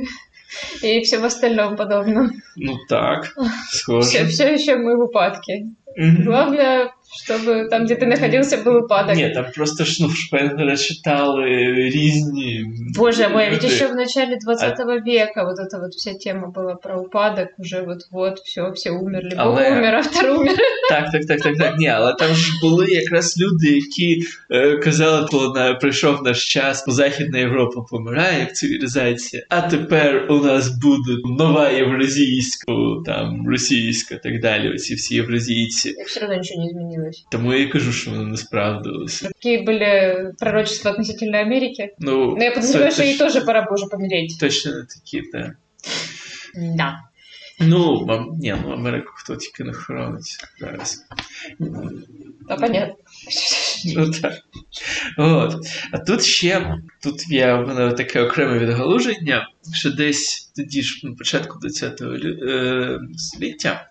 [SPEAKER 2] И всем остальном подобном?
[SPEAKER 1] Ну так,
[SPEAKER 2] Все,
[SPEAKER 1] схоже.
[SPEAKER 2] все еще мы в упадке.
[SPEAKER 1] Мгм.
[SPEAKER 2] Главное, чтобы там, где ты находился, был упадок.
[SPEAKER 1] Ні, там просто ж ну, Шпенгера читали різні.
[SPEAKER 2] Боже мой, а ведь
[SPEAKER 1] люди.
[SPEAKER 2] еще в начале 20 века вот эта вот вся тема была про упадок, уже вот-вот, все, все умерли. Бог
[SPEAKER 1] Але-
[SPEAKER 2] умер, автор умер.
[SPEAKER 1] Так, так, так, так, так. Ні, але там ж були якраз люди, які е, казали, коли на, прийшов наш час, Західна Європа помирає як цивілізація, а тепер у нас буде нова євразійська, там російська, так далі. Оці всі євразійці.
[SPEAKER 2] И все равно ничего не Изменилось.
[SPEAKER 1] Тому я і кажу, що вони не справдилися.
[SPEAKER 2] Какие были пророчества относительно Америки?
[SPEAKER 1] Ну,
[SPEAKER 2] Но я подозреваю, ей
[SPEAKER 1] точ-
[SPEAKER 2] тоже пора бы уже помереть.
[SPEAKER 1] точно не такі, так.
[SPEAKER 2] Да.
[SPEAKER 1] Ну, мам, ні, ну Америку хто тільки не хоронить зараз.
[SPEAKER 2] Да, понятно.
[SPEAKER 1] Ну так. От. А тут ще тут є в мене таке окреме відгалуження, що десь тоді ж на початку ХХ е, століття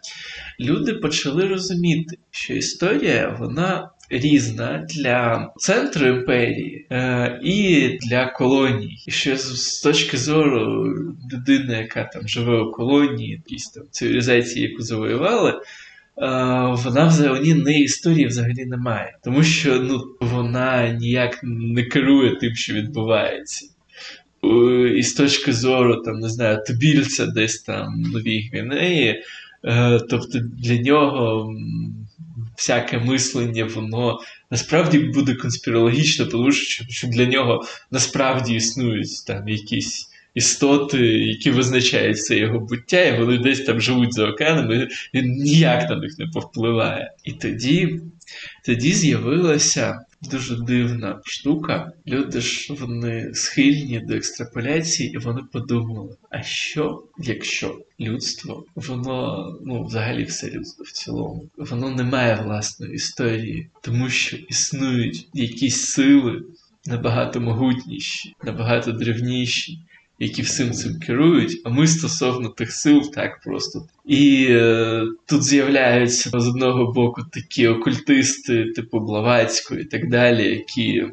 [SPEAKER 1] люди почали розуміти, що історія вона різна для центру імперії е, і для колоній. І що з, точки зору людини, яка там живе у колонії, якісь там цивілізації, яку завоювали. Е, вона взагалі не історії взагалі немає, тому що ну вона ніяк не керує тим, що відбувається. Е, І з точки зору, там, не знаю, тубільця десь там в Новій Гвінеї, тобто для нього всяке мислення, воно насправді буде конспірологічно, тому що, для нього насправді існують там якісь істоти, які визначають все його буття, і вони десь там живуть за океанами, і він ніяк на них не повпливає. І тоді, тоді з'явилася. Дуже дивна штука. Люди ж вони схильні до екстраполяції, і вони подумали: а що, якщо людство, воно, ну, взагалі все людство в цілому, воно не має власної історії, тому що існують якісь сили набагато могутніші, набагато древніші, які всім цим керують, а ми стосовно тих сил так просто. І е, тут з'являються з одного боку такі окультисти, типу Блаватського і так далі, які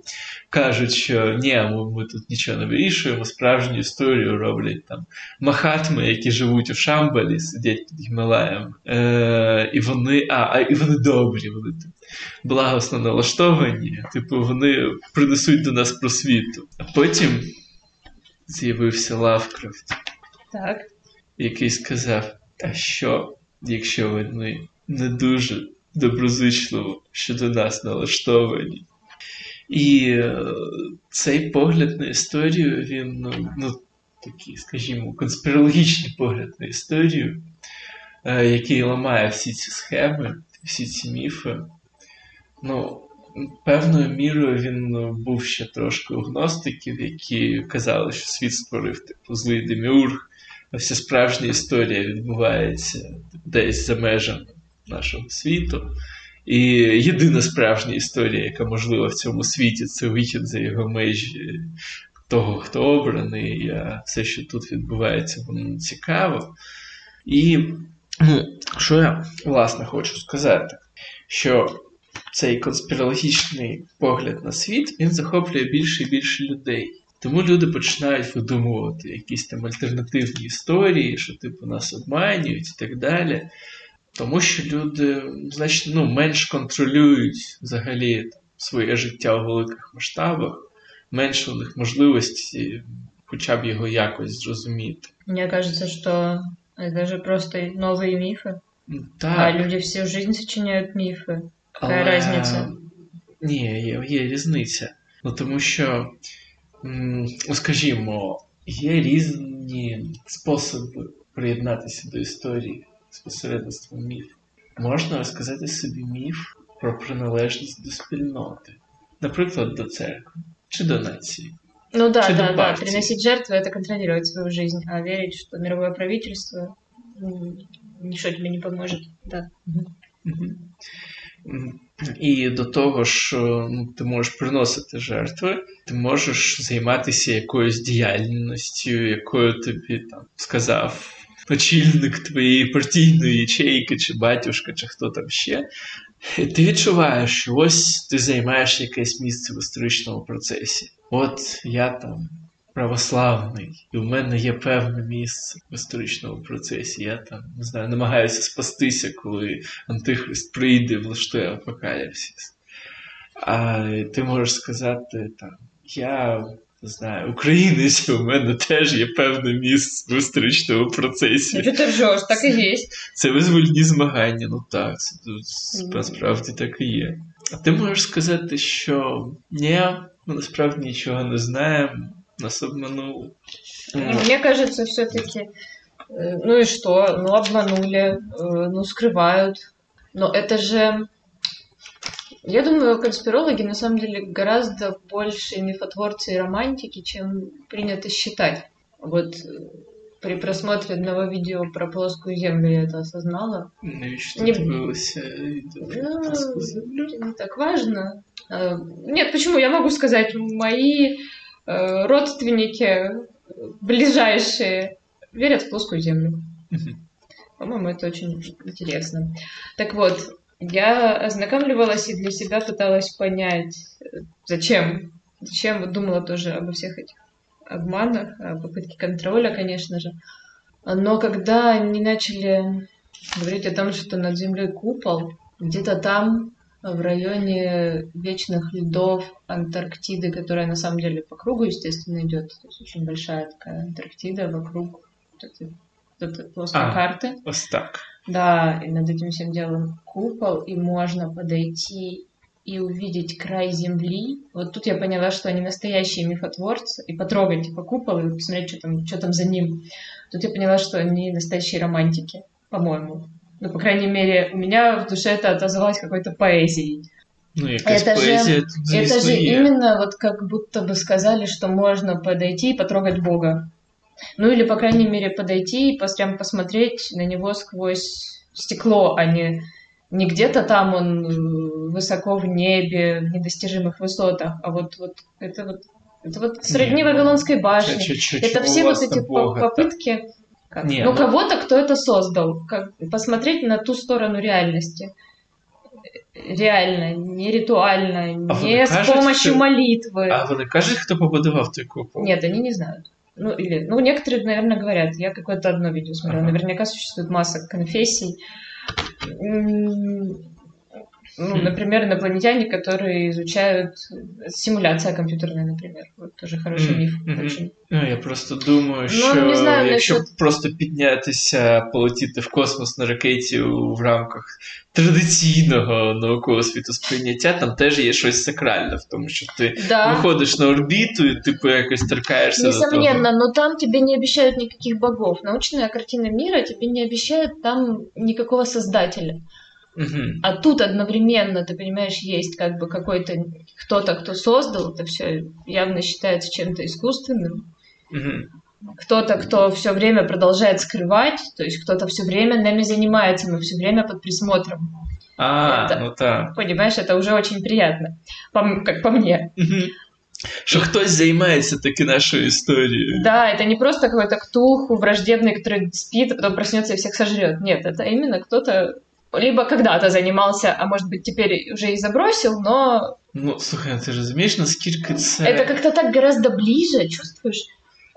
[SPEAKER 1] кажуть, що ні, ми, ми тут нічого не вирішуємо, справжню історію роблять там махатми, які живуть у Шамбалі, сидять під Гімалаєм. Е, І вони а, а, і вони добрі, вони типу, благосно налаштовані, типу, вони принесуть до нас просвіту. А потім з'явився Лавкрафт,
[SPEAKER 2] Так.
[SPEAKER 1] який сказав: А що, якщо вони не дуже доброзичливо щодо нас налаштовані? І е, цей погляд на історію, він ну, ну такий, скажімо, конспірологічний погляд на історію, е, який ламає всі ці схеми, всі ці міфи. Ну, Певною мірою він ну, був ще трошки у гностиків, які казали, що світ створив типу злий деміург, а вся справжня історія відбувається десь за межами нашого світу. І єдина справжня історія, яка можлива в цьому світі, це вихід за його межі того, хто обраний, а все, що тут відбувається, воно цікаво. І ну, що я власне хочу сказати, що цей конспірологічний погляд на світ він захоплює більше і більше людей. Тому люди починають видумувати якісь там альтернативні історії, що типу нас обманюють і так далі. Тому що люди значно ну, менш контролюють взагалі там, своє життя у великих масштабах, менше у них можливості хоча б його якось зрозуміти.
[SPEAKER 2] Мені кажется, що це просто нові міфи.
[SPEAKER 1] Так.
[SPEAKER 2] А люди всю жизнь сочиняють міфи.
[SPEAKER 1] Але...
[SPEAKER 2] різниця?
[SPEAKER 1] Ні, є, різниця. Ну тому що, ну, скажімо, є різні способи приєднатися до історії з посередництвом міф. Можна розказати собі міф про приналежність до спільноти, наприклад, до церкви чи до нації.
[SPEAKER 2] Ну да,
[SPEAKER 1] Чи до
[SPEAKER 2] да, да. Приносить жертвы это контролировать свою жизнь, а верить, что мировое правительство ничего тебе не поможет. Да.
[SPEAKER 1] Мгм. І до того ж, е, ну, ти можеш приносити жертви, ти можеш займатися якоюсь діяльністю, якою тобі там сказав очільник твоєї партійної ячейки, чи батюшка, чи хто там ще. І ти відчуваєш, що ось ти займаєш якесь місце в історичному процесі. От я там православний, і в мене є певне місце в історичному процесі. Я там не знаю, намагаюся спастися, коли Антихрист прийде і влаштує апокаліпсис. А ти можеш сказати там, я не знаю, українець, у мене теж є певне місце в історичному процесі.
[SPEAKER 2] Ну, ты ржешь, так и есть.
[SPEAKER 1] Це визвольні змагання, ну так, це насправді так і є. А ти можеш сказати, що ні, ми насправді нічого не знаємо, нас обманули. Ну,
[SPEAKER 2] Мне кажется, все-таки, ну и что, ну обманули, э, ну скрывают. Но это же, я думаю, конспирологи на самом деле гораздо больше мифотворцы и романтики, чем принято считать. Вот э, при просмотре одного видео про плоскую землю я это осознала.
[SPEAKER 1] Навіщо
[SPEAKER 2] Не-
[SPEAKER 1] ти дивилася відео про
[SPEAKER 2] Ну,
[SPEAKER 1] землю?
[SPEAKER 2] не так важно. Э, Нет, почему? Я могу сказать, мои э, родственники э, ближайшие верят в плоскую землю. По-моему, это очень интересно. Так вот, я ознакомливалась и для себя пыталась понять, э, зачем. Зачем вот думала тоже обо всех этих обманах, о попытке контроля, конечно же. Но когда они начали говорить о том, что над землей купол, где-то там, в районе вечных льдов Антарктиды, которая на самом деле по кругу, естественно, идет, то есть очень большая такая Антарктида вокруг вот этой Тут плоские
[SPEAKER 1] А.
[SPEAKER 2] карты.
[SPEAKER 1] Ось так.
[SPEAKER 2] Да, и над этим всем делом купол, и можно подойти и увидеть край земли. Вот тут я поняла, что они настоящие мифотворцы, и потрогать типа купол и посмотреть, что там, что там за ним. Тут я поняла, что они настоящие романтики, по-моему. Ну, по крайней мере, у меня в душе это отозвалось какой-то поэзией.
[SPEAKER 1] Ну, якась
[SPEAKER 2] Это же-
[SPEAKER 1] поезія тут,
[SPEAKER 2] это
[SPEAKER 1] звісно,
[SPEAKER 2] же
[SPEAKER 1] є.
[SPEAKER 2] именно вот как будто бы сказали, что можно подойти и потрогать Бога. Ну или, по крайней мере, подойти и пос- прям посмотреть на него сквозь стекло, а не, не где-то там он э, высоко в небе, в недостижимых высотах, а вот, вот это вот это вот сродни
[SPEAKER 1] Не, ну,
[SPEAKER 2] Вавилонской башни.
[SPEAKER 1] Чё- чё-
[SPEAKER 2] Это
[SPEAKER 1] чё
[SPEAKER 2] все
[SPEAKER 1] у
[SPEAKER 2] вот
[SPEAKER 1] вас
[SPEAKER 2] эти
[SPEAKER 1] до
[SPEAKER 2] по-
[SPEAKER 1] Бога так?
[SPEAKER 2] как-
[SPEAKER 1] Не,
[SPEAKER 2] ну,
[SPEAKER 1] ну-
[SPEAKER 2] кого-то, кто это создал, как, посмотреть на ту сторону реальности. Реально, не ритуально,
[SPEAKER 1] А
[SPEAKER 2] не с
[SPEAKER 1] кажете,
[SPEAKER 2] помощью
[SPEAKER 1] что-
[SPEAKER 2] молитвы.
[SPEAKER 1] А вони кажуть, хто побудував той купол?
[SPEAKER 2] Нет, они не знают. Ну, или, ну, некоторые, наверное, говорят. Я какое-то одно видео смотрела.
[SPEAKER 1] Ага.
[SPEAKER 2] Наверняка существует масса конфессий. М, Ну,
[SPEAKER 1] Хм.
[SPEAKER 2] например, инопланетяне, которые изучают симуляция компьютерная, например. Вот тоже хороший
[SPEAKER 1] Мгм,
[SPEAKER 2] миф.
[SPEAKER 1] мгм.
[SPEAKER 2] Очень.
[SPEAKER 1] Ну, я просто думаю,
[SPEAKER 2] Ну,
[SPEAKER 1] що
[SPEAKER 2] не знаю,
[SPEAKER 1] якщо
[SPEAKER 2] насчет-
[SPEAKER 1] просто піднятися, полетіти в космос на ракеті в рамках традиційного наукового світосприйняття, там теж є щось сакральне в тому, що ти
[SPEAKER 2] Да,
[SPEAKER 1] виходиш на орбіту і типу якось торкаєшся до того.
[SPEAKER 2] несомненно, но там тебе не обещают никаких богов. Научная картина мира тебе не обещает там никакого создателя.
[SPEAKER 1] Мгм.
[SPEAKER 2] А тут одновременно, ты понимаешь, есть как бы какой-то кто-то, кто создал это все, явно считается чем-то искусственным.
[SPEAKER 1] Мгм.
[SPEAKER 2] Кто-то, кто все время продолжает скрывать, то есть кто-то все время нами занимается, мы все время под присмотром.
[SPEAKER 1] А,
[SPEAKER 2] Это-
[SPEAKER 1] ну так.
[SPEAKER 2] Понимаешь, это уже очень приятно, по м- как по мне.
[SPEAKER 1] Мгм. Що хтось займається таки нашою історією.
[SPEAKER 2] Да, это не просто какой-то ктулху враждебный, который спит, а потом проснется и всех сожрет. Нет, это именно кто-то либо когда-то занимался, а может быть теперь уже и забросил, но
[SPEAKER 1] Ну, слухай, а ти розумієш, наскільки це.
[SPEAKER 2] это как-то так гораздо ближе, чувствуешь?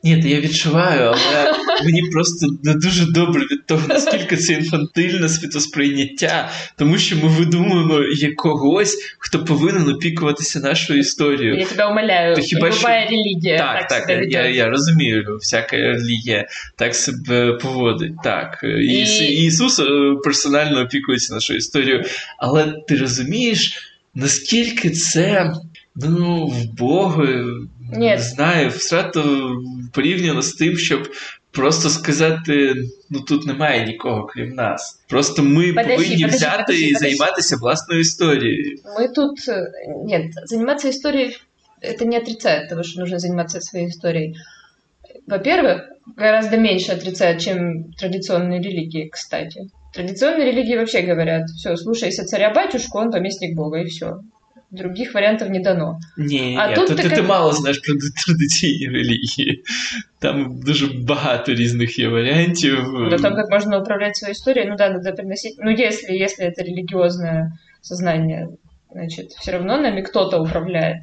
[SPEAKER 1] Ні, я відчуваю, але мені просто не дуже добре від того, наскільки це інфантильне світосприйняття, тому що ми видумуємо якогось, хто повинен опікуватися нашою історією.
[SPEAKER 2] Я тебя умоляю,
[SPEAKER 1] То хіба
[SPEAKER 2] любая религия
[SPEAKER 1] Так,
[SPEAKER 2] так,
[SPEAKER 1] так, я, я, я розумію, всяка релігія так себе поводить. Так,
[SPEAKER 2] І-
[SPEAKER 1] Ісус е, персонально опікується нашою історією, але ти розумієш, наскільки це ну, вбого,
[SPEAKER 2] Ні.
[SPEAKER 1] не знаю, всрато порівняно з тим, щоб. Просто сказати, ну тут немає нікого крім нас. Просто ми
[SPEAKER 2] Подожди,
[SPEAKER 1] повинні
[SPEAKER 2] подожди,
[SPEAKER 1] взяти
[SPEAKER 2] подожди,
[SPEAKER 1] і
[SPEAKER 2] подожди.
[SPEAKER 1] займатися власною історією.
[SPEAKER 2] Мы тут... э, Нет, заниматься историей, это не отрицает того, что нужно заниматься своей историей. Во-первых, гораздо меньше отрицает, чем традиционные религии, кстати. Традиционные религии вообще говорят, все, слушайся царя-батюшку, он поместник Бога, и все. Других вариантов не дано.
[SPEAKER 1] Ні,
[SPEAKER 2] А
[SPEAKER 1] ні,
[SPEAKER 2] тут
[SPEAKER 1] то
[SPEAKER 2] ти
[SPEAKER 1] ти, ти
[SPEAKER 2] як-
[SPEAKER 1] мало знаєш про традиційні релігії. Там дуже багато різних є варіантів.
[SPEAKER 2] До того, как можно управлять своей историей, ну да, надо приносить... Ну, если, если это религиозное сознание, значит, все равно нами кто-то управляет.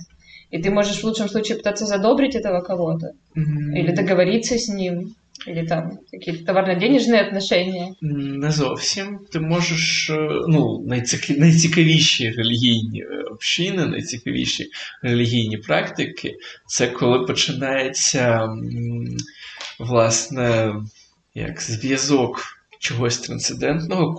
[SPEAKER 2] И ты можешь в лучшем случае пытаться задобрить этого кого-то.
[SPEAKER 1] М,
[SPEAKER 2] Или договориться с ним, Или там какие-то товарно-денежные отношения.
[SPEAKER 1] Не зовсім. Ти можеш, е, ну, найцік... найцікавіші релігійні е, общини, найцікавіші релігійні практики, це коли починається, власне, як зв'язок чогось трансцендентного,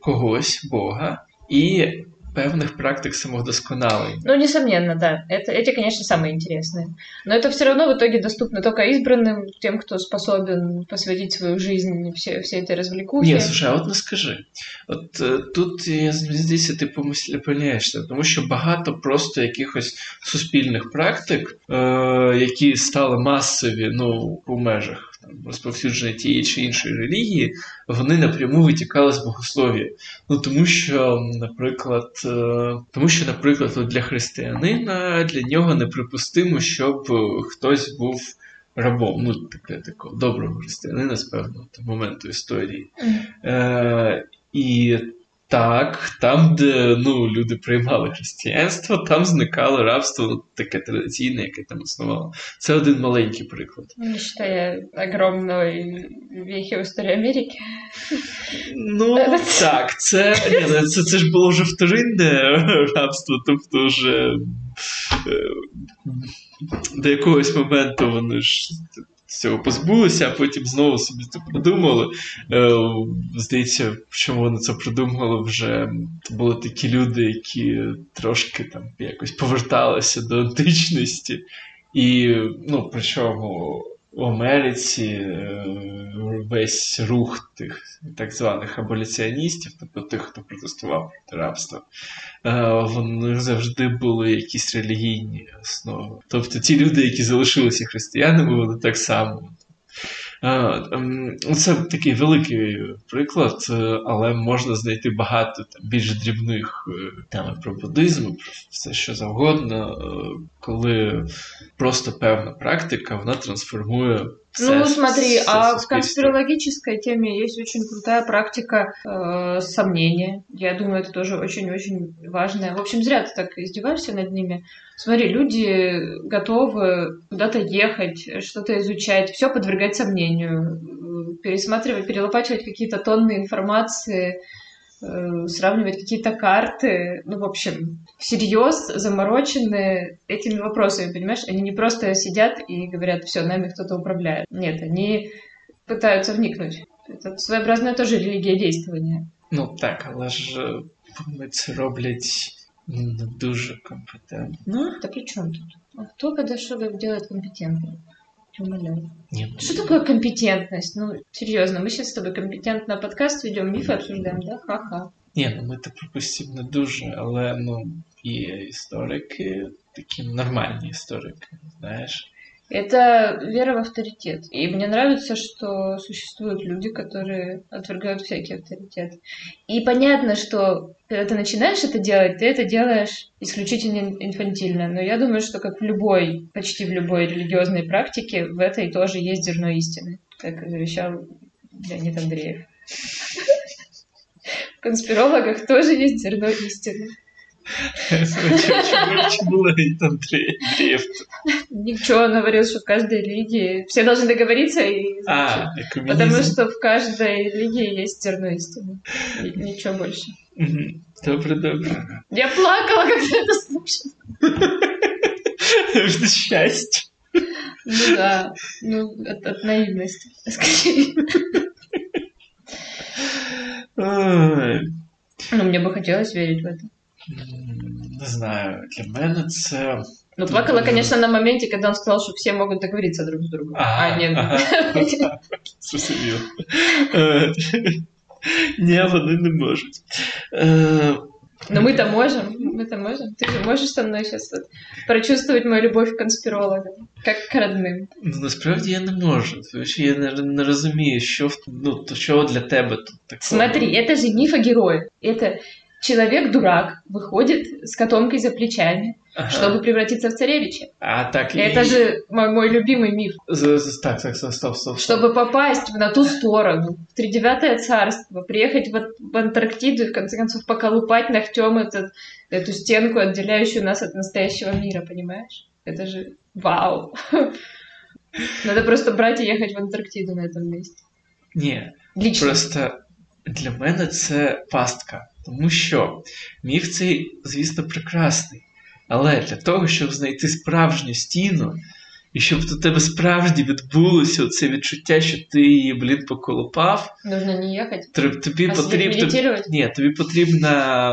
[SPEAKER 1] когось, Бога, і певних практик самовдосконалення.
[SPEAKER 2] Ну, несомненно, да. Это, эти, конечно, самые интересные. Но это все равно в итоге доступно только избранным, тем, кто способен посвятить свою жизнь все, всей этой развлекухе.
[SPEAKER 1] Ні, слушай, а от не скажи. От е, тут я мені здається, ти помисля помиляєшся, тому що багато просто якихось суспільних практик, е, які стали масові ну, у межах там, розповсюдження тієї чи іншої релігії, вони напряму витікали з богослов'я. Ну тому що, наприклад, е, тому що, наприклад, для християнина для нього неприпустимо, щоб хтось був. Рабом, ну таке такого доброго християнина з певного моменту історії. Е, і так, там, де ну, люди приймали християнство, там зникало рабство ну, таке традиційне, яке там існувало. Це один маленький приклад.
[SPEAKER 2] Не считая огромной вехи в истории Америки.
[SPEAKER 1] Ну так, це, ні, ну, це, це ж було вже вторинне рабство, тобто вже е, до якогось моменту вони ж цього позбулися, а потім знову собі це придумали. Е, Здається, чому вони це придумали вже були такі люди, які трошки там якось поверталися до античності. І, ну, причому в Америці е, весь рух тих так званих аболіціоністів, тобто тих, хто протестував проти рабства, в вони завжди були якісь релігійні основи. Тобто ті люди, які залишилися християнами, вони так само. Ем, це такий великий приклад, е, але можна знайти багато там, більш дрібних тем про буддизм, про все що завгодно, коли просто певна практика вона трансформує
[SPEAKER 2] ну, смотри, а в конспирологической теме есть очень крутая практика э, сомнения. Я думаю, это тоже очень-очень важное. В общем, зря ты так издеваешься над ними. Смотри, люди готовы куда-то ехать, что-то изучать, все подвергать сомнению, пересматривать, перелопачивать какие-то тонны информации, Э, сравнивать какие-то карты, ну, в общем, всерьез заморочены этими вопросами, понимаешь? Они не просто сидят и говорят, все, нами кто-то управляет. Нет, они пытаются вникнуть. Это своеобразная тоже религия действования.
[SPEAKER 1] Ну так, але ж це роблять не дуже компетентно.
[SPEAKER 2] Да при чем тут? А кто когда что делает компетентно? Умоляю.
[SPEAKER 1] Нет.
[SPEAKER 2] Что такое компетентность? Ну, серьезно, мы сейчас с тобой компетентно подкаст ведем, мифы обсуждаем, да? Ха-ха.
[SPEAKER 1] Ні, ну ми то припустимо не дуже, але ну, є історики, такі нормальні історики, знаєш.
[SPEAKER 2] Это вера в авторитет. И мне нравится, что существуют люди, которые отвергают всякий авторитет. И понятно, что когда ты начинаешь это делать, ты это делаешь исключительно инфантильно. Но я думаю, что как в любой, почти в любой религиозной практике, в этой тоже есть зерно истины, как завещал Леонид Андреев. В конспирологах тоже есть зерно истины. Ничего, он говорил, что в каждой религии все должны договориться и
[SPEAKER 1] а,
[SPEAKER 2] Потому что в каждой религии есть зерно истины. Ничего больше.
[SPEAKER 1] Добре, добре.
[SPEAKER 2] Я плакала, когда это слушала.
[SPEAKER 1] Это счастье.
[SPEAKER 2] Ну да, ну от, от наивности, скорее. Ну, мне бы хотелось верить в это.
[SPEAKER 1] Не знаю, для мене це.
[SPEAKER 2] Ну, плакала, конечно, на моменте, когда он сказал, что все могут договориться друг с другом.
[SPEAKER 1] Ага,
[SPEAKER 2] а, нет.
[SPEAKER 1] Ага. Зрозуміло. Ні, вони не можуть.
[SPEAKER 2] Но мы-то можем, мы-то можем. Ты же можешь со мной сейчас вот прочувствовать мою любовь к конспирологам, как к родным.
[SPEAKER 1] Ну, насправді я не можу. Тому що я не, не розумію, що, ну, то, що для тебе тут такого.
[SPEAKER 2] Смотри, это же миф о герое. Это человек-дурак выходит с котомкой за плечами, ага. чтобы превратиться в царевича.
[SPEAKER 1] А, так,
[SPEAKER 2] Это и... же мой, мой любимый миф.
[SPEAKER 1] Так, так, стоп, стоп, стоп.
[SPEAKER 2] Чтобы попасть на ту сторону, в тридевятое царство, приехать в, в Антарктиду и, в конце концов, поколупать ногтем этот, эту стенку, отделяющую нас от настоящего мира, понимаешь? Это же вау! Надо просто брать и ехать в Антарктиду на этом месте.
[SPEAKER 1] Не,
[SPEAKER 2] Лично.
[SPEAKER 1] просто для мене це пастка. Тому що міф цей, звісно, прекрасний. Але для того, щоб знайти справжню стіну, і щоб у тебе справді відбулося це відчуття, що ти її, блін, поколупав.
[SPEAKER 2] Нужно не їхати.
[SPEAKER 1] Тобі потрібно. Ні, тобі потрібна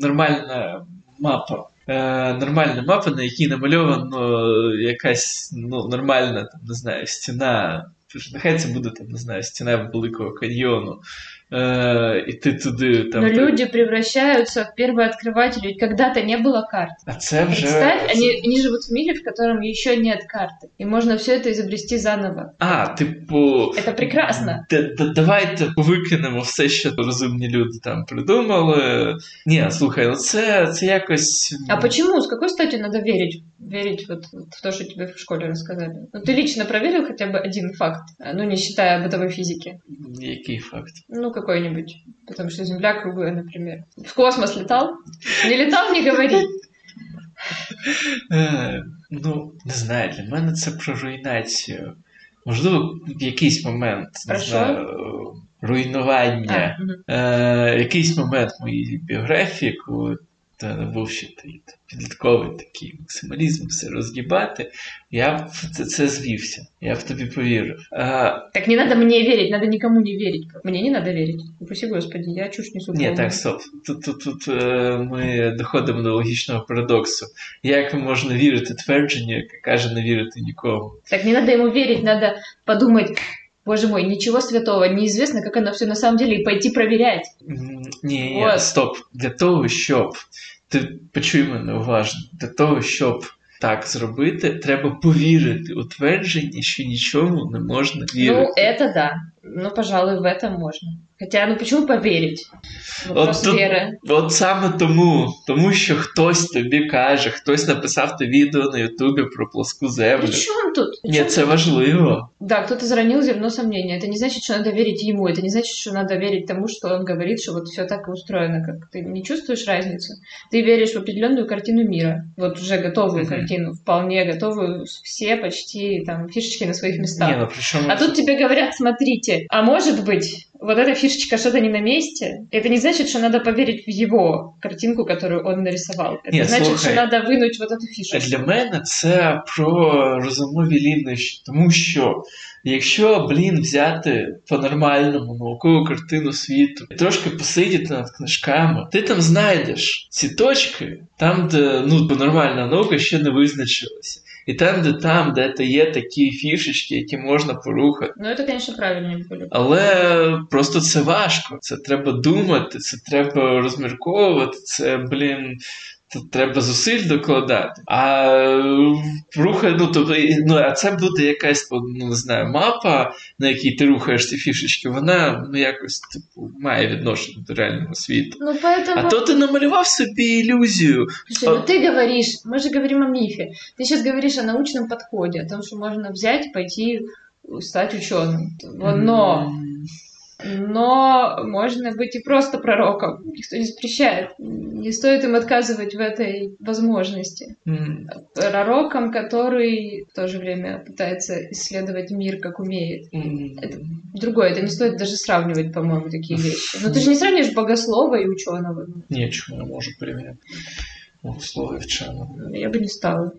[SPEAKER 1] нормальна мапа. Е, Нормальна мапа, на якій намальовано якась ну, нормальна, там, не знаю, стіна. Нехай це буде там, не знаю, стіна Великого каньйону. Э, и ты туди там.
[SPEAKER 2] Но люди превращаются в первооткрывателей, когда-то не было карт.
[SPEAKER 1] А це вже...
[SPEAKER 2] Представь, они, они живут в мире, в котором еще нет карты. И можно все это изобрести заново.
[SPEAKER 1] А, типу.
[SPEAKER 2] Это прекрасно.
[SPEAKER 1] Д -д Давайте викинемо все, що розумні люди там придумали. Ні, слухай, ну це, це якось.
[SPEAKER 2] А почему? С какой стати надо верить? Верить вот, в то, что тебе в школе рассказали? Ну, ты лично проверил хотя бы один факт, ну, не считая бытовой физики?
[SPEAKER 1] Який факт?
[SPEAKER 2] Ну, какой-нибудь. Потому что Земля круглая, например. В космос летал? Не летал, не говори.
[SPEAKER 1] Е, ну, не знаю, для мене це про руйнацію. Можливо, в якийсь момент не знаю, руйнування. А, угу. е, Якийсь момент моєї біографії, коли то не був ще той підлітковий такий максималізм, все розгибати, я б це, це звівся. Я б тобі повірив. А,
[SPEAKER 2] Так не надо мне верить, надо никому не верить. Мне не надо верить. Упаси господи, я чушь несу.
[SPEAKER 1] ні,
[SPEAKER 2] полную.
[SPEAKER 1] так, стоп. Тут, тут, тут е, ми доходимо до логічного парадоксу. Як можна вірити твердженню, яке каже не вірити нікому?
[SPEAKER 2] Так не надо ему верить, надо подумать, боже мой, ничего святого, неизвестно, как оно все на самом деле, и пойти проверять.
[SPEAKER 1] М, Ні, ні,
[SPEAKER 2] От.
[SPEAKER 1] стоп. Для того, щоб ти почуй мене уважно, для того, щоб так зробити, треба повірити у твердження, що нічому не можна вірити.
[SPEAKER 2] Ну, це да. Ну, пожалуй, в это можно. Хотя, ну почему поверить? Вопрос
[SPEAKER 1] тут-
[SPEAKER 2] веры.
[SPEAKER 1] От саме тому, тому що хтось тобі каже, хтось написав те відео на Ютубі про плоску землю.
[SPEAKER 2] При чем тут? При
[SPEAKER 1] Ні,
[SPEAKER 2] чём
[SPEAKER 1] це
[SPEAKER 2] тут?
[SPEAKER 1] важливо.
[SPEAKER 2] Да, кто-то заронил зерно сомнения. Это не значит, что надо верить ему. Это не значит, что надо верить тому, что он говорит, что вот все так и устроено. Как ты не чувствуешь разницу? Ты веришь в определенную картину мира. Вот уже готовую
[SPEAKER 1] Мгм.
[SPEAKER 2] картину, вполне готовую. Все почти там фишечки на своих местах.
[SPEAKER 1] Ні, ну причому
[SPEAKER 2] А тут тебе говорят, смотрите, а может быть, вот эта фишечка что-то не на месте. Это не значит, что надо поверить в его картинку, которую он нарисовал. Это
[SPEAKER 1] Нет,
[SPEAKER 2] значит,
[SPEAKER 1] слушай.
[SPEAKER 2] что надо вынуть вот эту
[SPEAKER 1] А
[SPEAKER 2] фишечку.
[SPEAKER 1] для мене це про розумові лінощі. Тому що якщо, блін, взяти по-нормальному наукову картину світу, і трошки посидіти над книжками, ти там знайдеш ці точки, там, де ну, нормальна наука ще не визначилася. І там, де там, де то є такі фішечки, які можна порухати.
[SPEAKER 2] Ну, це, звісно, правильнее было.
[SPEAKER 1] Але просто це важко. Це треба думати, це треба розмірковувати, це, блін. Тут треба зусиль докладати. А рухає, ну тобто, і- ну, а це буде якась ну, не знаю, мапа, на якій ти рухаєш ці фішечки, вона ну, якось типу, має відношення до реального світу.
[SPEAKER 2] Ну, поэтому...
[SPEAKER 1] А то ти намалював собі ілюзію.
[SPEAKER 2] Слушай, ну ты говоришь, мы же говорим о мифе. Ты сейчас говоришь о научном подходе, о том, что можно взять, пойти стать ученым. Но,
[SPEAKER 1] М,
[SPEAKER 2] но можно быть и просто пророком. Никто не запрещает. Не стоит им отказывать в этой возможности.
[SPEAKER 1] м,
[SPEAKER 2] Пророком, который в то же время пытается исследовать мир, как умеет.
[SPEAKER 1] м.
[SPEAKER 2] Это Другое, это не стоит даже сравнивать, по-моему, такие вещи. Но ты же не сравнишь богослова и ученого.
[SPEAKER 1] Чому я можу порівняти. Ну, слово.
[SPEAKER 2] Я бы не стала.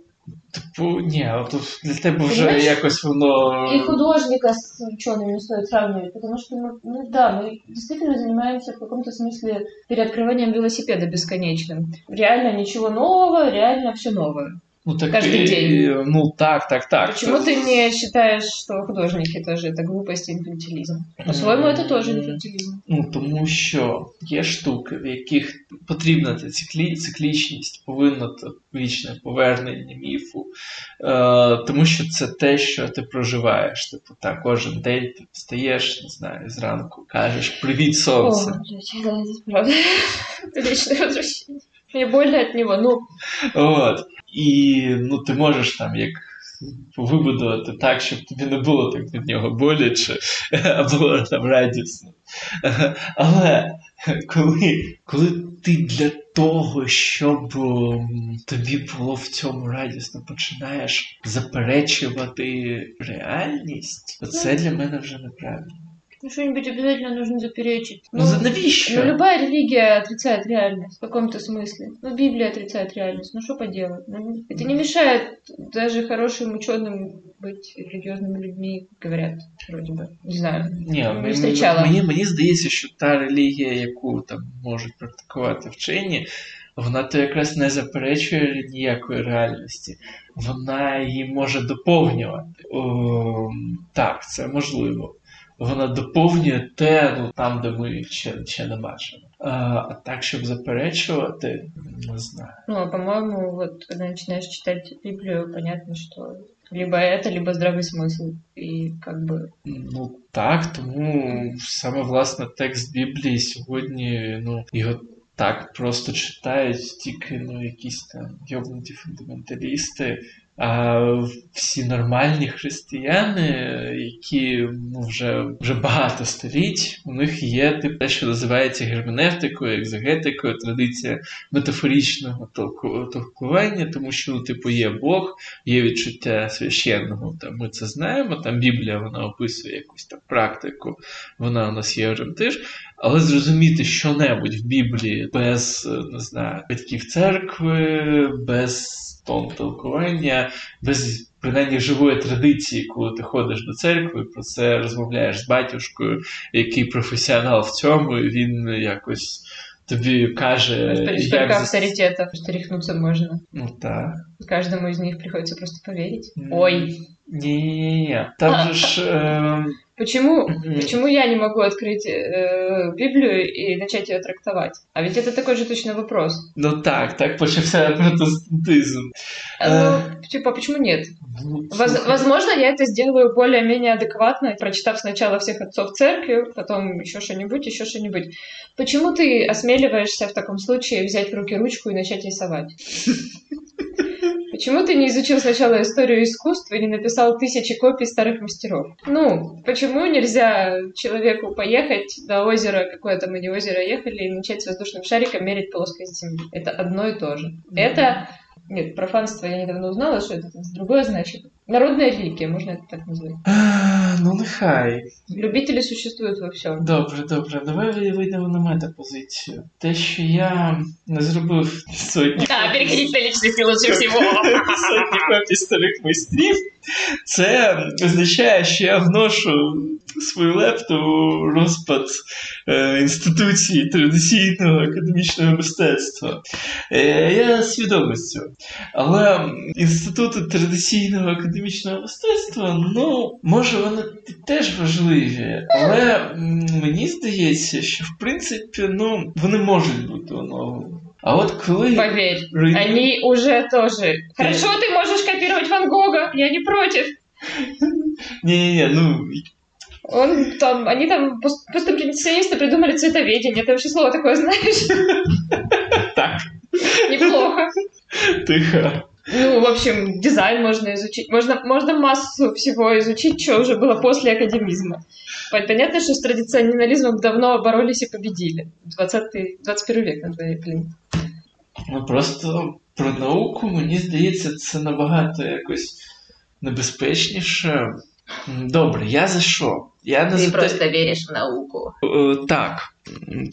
[SPEAKER 1] Типу, ні, а то для тебе вже
[SPEAKER 2] Понимаешь?
[SPEAKER 1] якось воно.
[SPEAKER 2] И художника с учеными не стоит сравнивать, потому что, мы, ну да, мы действительно занимаемся в каком-то смысле переоткрыванием велосипеда бесконечным. Реально ничего нового, реально все новое.
[SPEAKER 1] Ну, так,
[SPEAKER 2] Кожний
[SPEAKER 1] і-
[SPEAKER 2] день.
[SPEAKER 1] Ну так, так, так.
[SPEAKER 2] Почему
[SPEAKER 1] Це-
[SPEAKER 2] ты не считаешь, что художники тоже это глупость и инфантилизм? По-своему, это тоже инфантилизм.
[SPEAKER 1] Ну, тому що є штуки, в яких потрібна ця циклі... циклічність, повинно та вічне повернення міфу. Е, тому що це те, що ти проживаєш. Типу, так, кожен день ти встаєш, не знаю, зранку, кажеш Привіт, сонце.
[SPEAKER 2] О, блядь, да, это правда. Это вечное возвращение. Мне больно от него, ну,
[SPEAKER 1] От. І ну, ти можеш там як вибудувати так, щоб тобі не було так від нього боляче або там радісно. Але коли, коли ти для того, щоб тобі було в цьому радісно, починаєш заперечувати реальність, то це для мене вже неправильно.
[SPEAKER 2] ну, что-нибудь обязательно нужно заперечить.
[SPEAKER 1] Ну, за навіщо?
[SPEAKER 2] Ну, любая религия отрицает реальность в каком-то смысле. Ну, Библия отрицает реальность. Ну, что поделать? Ну, это не мешает даже хорошим ученым быть религиозными людьми, говорят, вроде бы. Не знаю.
[SPEAKER 1] Ні,
[SPEAKER 2] Не
[SPEAKER 1] мені,
[SPEAKER 2] зустрічала.
[SPEAKER 1] мені, мені здається, що та релігія, яку там можуть практикувати вчені, вона то якраз не заперечує ніякої реальності. Вона її може доповнювати. О, так, це можливо. Вона доповнює те, ну там, де ми ще, ще не бачимо. А, а так, щоб заперечувати, не знаю.
[SPEAKER 2] Ну, а по-моему, вот когда начинаешь читать Библию, понятно, что либо это, либо здравый смысл. И как бы...
[SPEAKER 1] Ну так, тому саме власне текст Біблії сьогодні, ну його так просто читають тільки ну, якісь там йобнуті фундаменталісти. А всі нормальні християни, які ну, вже, вже багато століть, у них є тип, те, що називається герменевтикою, екзегетикою, традиція метафоричного толку- толкування, тому що, ну, типу, є Бог, є відчуття священного. Там, ми це знаємо, там Біблія вона описує якусь там практику, вона у нас є орієнтир. Але зрозуміти що-небудь в Біблії без не знаю, батьків церкви, без тон толкування, без принаймні живої традиції, коли ти ходиш до церкви, про це розмовляєш з батюшкою, який професіонал в цьому, і він якось. Тобі каже, як...
[SPEAKER 2] авторитетов, что рехнуться можно.
[SPEAKER 1] Ну так.
[SPEAKER 2] Каждому из них приходится просто поверить.
[SPEAKER 1] М.
[SPEAKER 2] Ой,
[SPEAKER 1] Ні-ні-ні. Там же ж. Е...
[SPEAKER 2] почему,
[SPEAKER 1] Мгм.
[SPEAKER 2] почему я не могу открыть э, Библию и начать ее трактовать? А ведь это такой же точно вопрос.
[SPEAKER 1] Ну так, так почався протестантизм.
[SPEAKER 2] А, Ну, типа, почему нет?
[SPEAKER 1] Ну,
[SPEAKER 2] Воз-
[SPEAKER 1] слухай,
[SPEAKER 2] возможно, я это сделаю более-менее адекватно, прочитав сначала всех отцов церкви, потом еще что-нибудь, еще что-нибудь. Почему ты осмеливаешься в таком случае взять в руки ручку и начать рисовать? Почему ты не изучил сначала историю искусства и не написал тысячи копий старых мастеров? Ну, почему нельзя человеку поехать до озера, какое-то мы не озеро ехали, и начать с воздушным шариком мерить плоскость Земли? Это одно и то же. Это нет, профанство я недавно узнала, что это другое значит. Народная религия, можно это так назвать.
[SPEAKER 1] А, Ну, нехай.
[SPEAKER 2] Любители существуют во всем.
[SPEAKER 1] Добре, добре. Давай ви- вийдемо на метапозицію. Те, що я не зробив сотні
[SPEAKER 2] Да, переходить на личный стиль лучше всего.
[SPEAKER 1] сотні копій старих майстрів, це означає, що я вношу свою лепту у розпад е, інституції традиційного академічного мистецтва. Е, я свідомий з цього. Але інститути традиційного академічного мистецтва, ну, може, вони теж важливі, але мені здається, що в принципі ну, вони можуть бути оновлені. А от коли
[SPEAKER 2] Поверь,
[SPEAKER 1] руйнують-
[SPEAKER 2] они уже тоже. Хорошо, ты можешь копировать Ван Гога, я не против.
[SPEAKER 1] Ні-ні-ні, ну
[SPEAKER 2] Он там, они там, пост- постимпрессионисты придумали цветоведение. Ты вообще слово такое знаешь?
[SPEAKER 1] так,
[SPEAKER 2] Неплохо.
[SPEAKER 1] тихо.
[SPEAKER 2] Ну, в общем, дизайн можно изучить. Можно, можно массу всего изучить, что уже было после академизма. Пон- Понятно, что с традиционализмом давно боролись и победили. 20 21 век на дворе, блин.
[SPEAKER 1] Ну просто про науку, мені здається, це набагато якось небезпечніше. Добре, я за що? Я не за те-
[SPEAKER 2] віриш в науку.
[SPEAKER 1] Е, Так,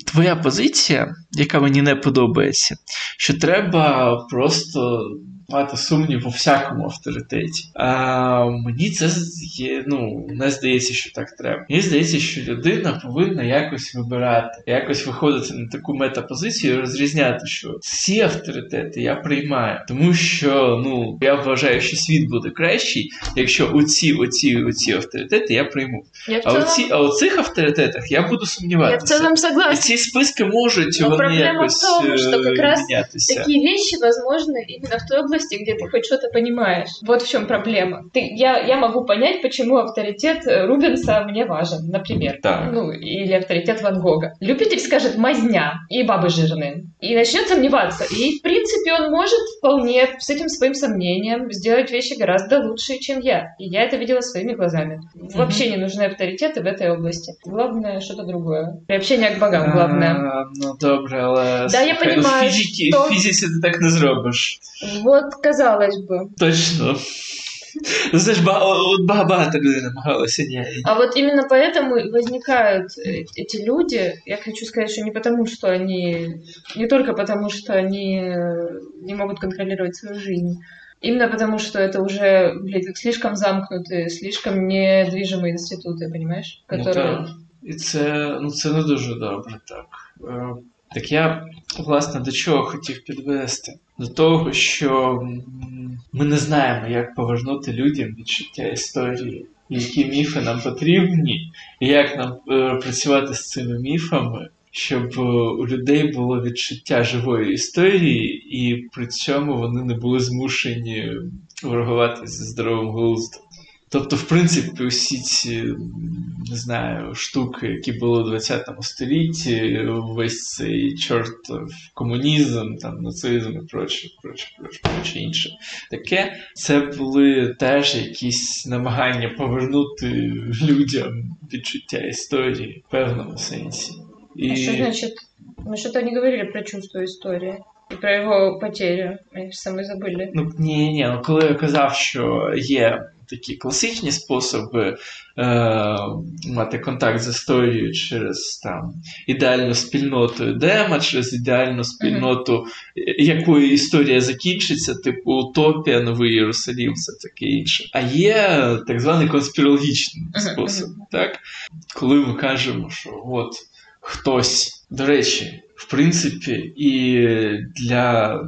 [SPEAKER 1] твоя позиція, яка мені не подобається, що треба просто мати сумнів у всякому авторитеті. А мені це є, ну, не здається, що так треба. Мені здається, що людина повинна якось вибирати, якось виходити на таку метапозицію і розрізняти, що всі авторитети я приймаю, тому що ну я вважаю, що світ буде кращий, якщо оці, оці, оці авторитети я прийму.
[SPEAKER 2] Я
[SPEAKER 1] А
[SPEAKER 2] целом,
[SPEAKER 1] оці, а у цих авторитетах я буду
[SPEAKER 2] я в
[SPEAKER 1] сумніватися. І ці списки можуть
[SPEAKER 2] Но
[SPEAKER 1] вони
[SPEAKER 2] проблема в
[SPEAKER 1] якось
[SPEAKER 2] том, что
[SPEAKER 1] е,
[SPEAKER 2] как раз
[SPEAKER 1] мінятися.
[SPEAKER 2] Такие вещи возможны именно в той области, где ты хоть что-то понимаешь. Вот в чем проблема. Ты, я, я могу понять, почему авторитет э, Рубенса мне важен, например.
[SPEAKER 1] Так.
[SPEAKER 2] Ну, или авторитет Ван Гога. Любитель скажет «мазня» и «бабы жирные». И начнет сомневаться. И, в принципе, он может вполне с этим своим сомнением сделать вещи гораздо лучше, чем я. И я это видела своими глазами. Вообще не нужны авторитеты в этой области. Главное что-то другое. Приобщение к богам главное.
[SPEAKER 1] А, ну добре, але
[SPEAKER 2] Да, я
[SPEAKER 1] слухай,
[SPEAKER 2] понимаю,
[SPEAKER 1] у фізиці,
[SPEAKER 2] що-
[SPEAKER 1] в фізиці ти так не зробиш.
[SPEAKER 2] Вот, казалось бы.
[SPEAKER 1] Точно. Знаєш, ба- от ба- багато людей намагалися ні.
[SPEAKER 2] А вот именно поэтому и возникают э, эти люди. Я хочу сказать, что не потому, что они... Не только потому, что они э, не могут контролировать свою жизнь. Именно потому, что это уже, блядь, слишком замкнутые, слишком недвижимые институты, понимаешь?
[SPEAKER 1] Ну,
[SPEAKER 2] Которые...
[SPEAKER 1] так. І це, ну, це не дуже добре, так. Так я, власне, до чого хотів підвести? До того, що ми не знаємо, як повернути людям відчуття історії, які міфи нам потрібні, і як нам е, працювати з цими міфами, щоб е, у людей було відчуття живої історії, і при цьому вони не були змушені ворогувати зі здоровим глуздом. Тобто, в принципі, усі ці м, не знаю, штуки, які були у 20 столітті, весь цей чортов комунізм, там, нацизм і проче, проче, проче, проче інше. Таке, це були теж якісь намагання повернути людям відчуття історії в певному сенсі. І...
[SPEAKER 2] А что значит? Мы что-то не говорили про чувство истории. И про его потерю. Мы же самые забыли.
[SPEAKER 1] Ну ні, ні, ну коли я казав, що є такі класичні способи е, мати контакт з історією через там ідеальну спільноту Едема, через ідеальну спільноту, якою історія закінчиться, типу Утопія, Новий Єрусалім, все таке інше. А є так званий конспірологічний спосіб. так? Коли ми кажемо, що от хтось, до речі, в принципі, і для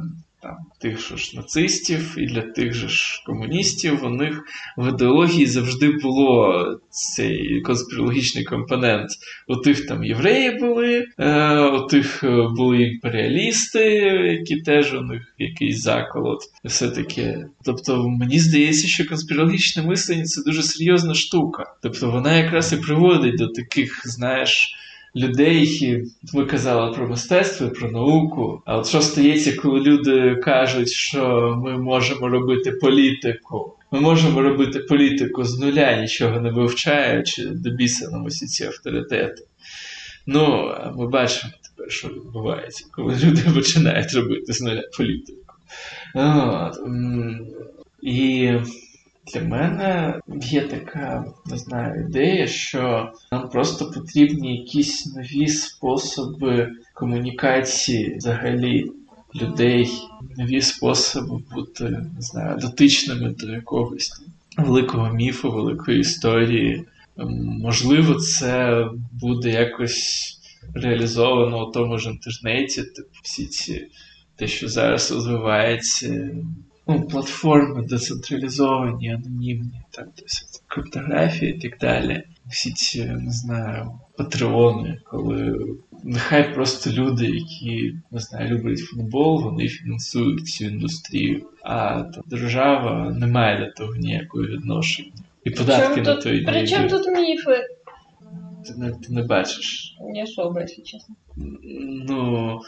[SPEAKER 1] там, тих же ж нацистів і для тих же ж комуністів, у них в ідеології завжди було цей конспірологічний компонент. У тих там євреї були, е, у тих е, були імперіалісти, які теж у них якийсь заколот. Все таке. Тобто, мені здається, що конспірологічне мислення це дуже серйозна штука. Тобто, вона якраз і приводить до таких, знаєш людей, які ви казали про мистецтво, про науку. А от що стається, коли люди кажуть, що ми можемо робити політику? Ми можемо робити політику з нуля, нічого не вивчаючи, до біса нам усі ці авторитети. Ну, ми бачимо тепер, що відбувається, коли люди починають робити з нуля політику. От. І для мене є така, не знаю, ідея, що нам просто потрібні якісь нові способи комунікації взагалі людей, нові способи бути не знаю, дотичними до якогось великого міфу, великої історії. Можливо, це буде якось реалізовано у тому ж інтернеті, типу всі ці те, що зараз розвивається ну, платформи децентралізовані, анонімні, там, тобто криптографії і так далі. Всі ці, не знаю, патреони, коли нехай просто люди, які не знаю, люблять футбол, вони фінансують цю індустрію, а там, держава не має до того ніякого відношення. І податки на то
[SPEAKER 2] і При чому тут міфи?
[SPEAKER 1] Ти не, ти не бачиш.
[SPEAKER 2] Не особо, якщо чесно.
[SPEAKER 1] Ну.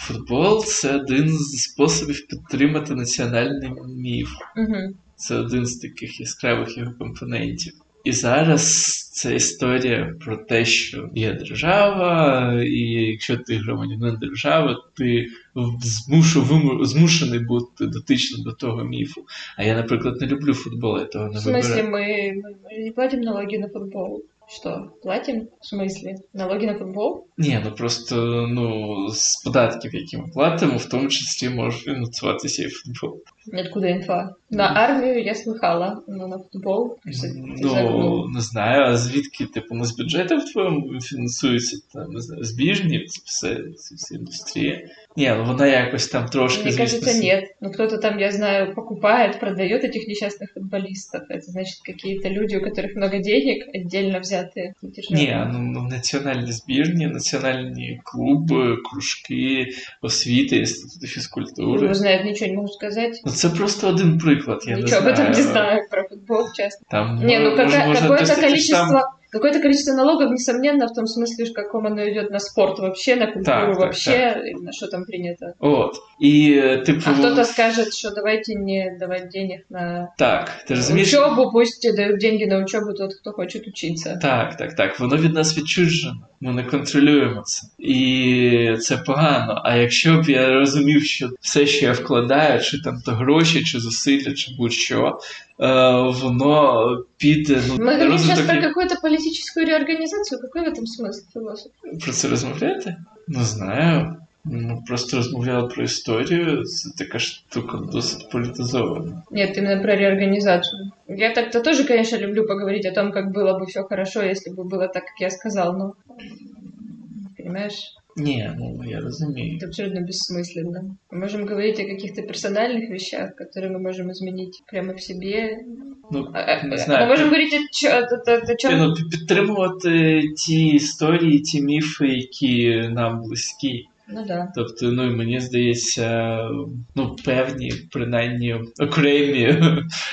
[SPEAKER 1] Футбол це один з способів підтримати національний міф.
[SPEAKER 2] Угу.
[SPEAKER 1] Це один з таких яскравих його компонентів. І зараз це історія про те, що є держава, і якщо ти громадянин держави, ти змушу, виму, змушений бути дотичним до того міфу. А я, наприклад, не люблю футбол, я того не вибираю.
[SPEAKER 2] В смысле, ми, ми не платимо налоги на футбол? Что, платим? В смысле? Налоги на футбол?
[SPEAKER 1] Не, ну просто ну, з податків, які ми платимо, в тому числі може фінансуватися і футбол.
[SPEAKER 2] Откуда інфа? На армію я слыхала, но на футбол.
[SPEAKER 1] Ну, не знаю, а звідки, типу, не з бюджету в твоєму фінансується, там, не знаю, збіжні, це все, це вся індустрія. Не, ну вона якось там трошки...
[SPEAKER 2] Мне кажется, нет. Ну кто-то там, я знаю, покупает, продает этих несчастных футболистов. Это значит какие-то люди, у которых много денег, отдельно взятые.
[SPEAKER 1] Не, ну, ну національні збірні, національні клуби, кружки, освіти, інститути фізкультури.
[SPEAKER 2] Ну, знают, ничего не можу сказать.
[SPEAKER 1] Ну це просто один приклад, я
[SPEAKER 2] Ничего
[SPEAKER 1] не знаю.
[SPEAKER 2] об этом не знаю про футбол, честно.
[SPEAKER 1] Там,
[SPEAKER 2] не, ну какое-то количество...
[SPEAKER 1] Там...
[SPEAKER 2] Какое-то количество налогов, несомненно, в том смысле, в каком оно идет на спорт вообще, на культуру так, вообще, так. на что там принято.
[SPEAKER 1] Вот. И типу...
[SPEAKER 2] А кто-то скажет, что давайте не давать денег на
[SPEAKER 1] так, ти розумієш?
[SPEAKER 2] учебу, пусть дают деньги на учебу тот, хто хоче учитися.
[SPEAKER 1] Так, так, так. Воно від нас відчужено. Ми не контролюємо це. І це погано. А якщо б я розумів, що все, що я вкладаю, чи там то гроші, чи зусилля, чи будь-що, воно піде. Ну,
[SPEAKER 2] Ми говоримо зараз про якусь політичну реорганізацію. Який в этом смисл філософ?
[SPEAKER 1] Про це розмовляти? Не знаю. Ну, просто розмовляли про історію, це така штука досить політизована.
[SPEAKER 2] Нет, именно про реорганизацию. Я так-то тоже, конечно, люблю поговорить о том, как было бы все хорошо, если бы было так, как я сказал, но... Понимаешь?
[SPEAKER 1] Не, ну я разумею.
[SPEAKER 2] Это абсолютно бессмысленно. Мы можем говорить о каких-то персональных вещах, которые мы можем изменить прямо в себе.
[SPEAKER 1] Ну,
[SPEAKER 2] а,
[SPEAKER 1] не знаю.
[SPEAKER 2] Ми можемо говорити о, о, о, о чому?
[SPEAKER 1] Ну, підтримувати ті історії, ті міфи, які нам близькі.
[SPEAKER 2] Ну да.
[SPEAKER 1] Тобто, ну і мені здається, ну певні, принаймні окремі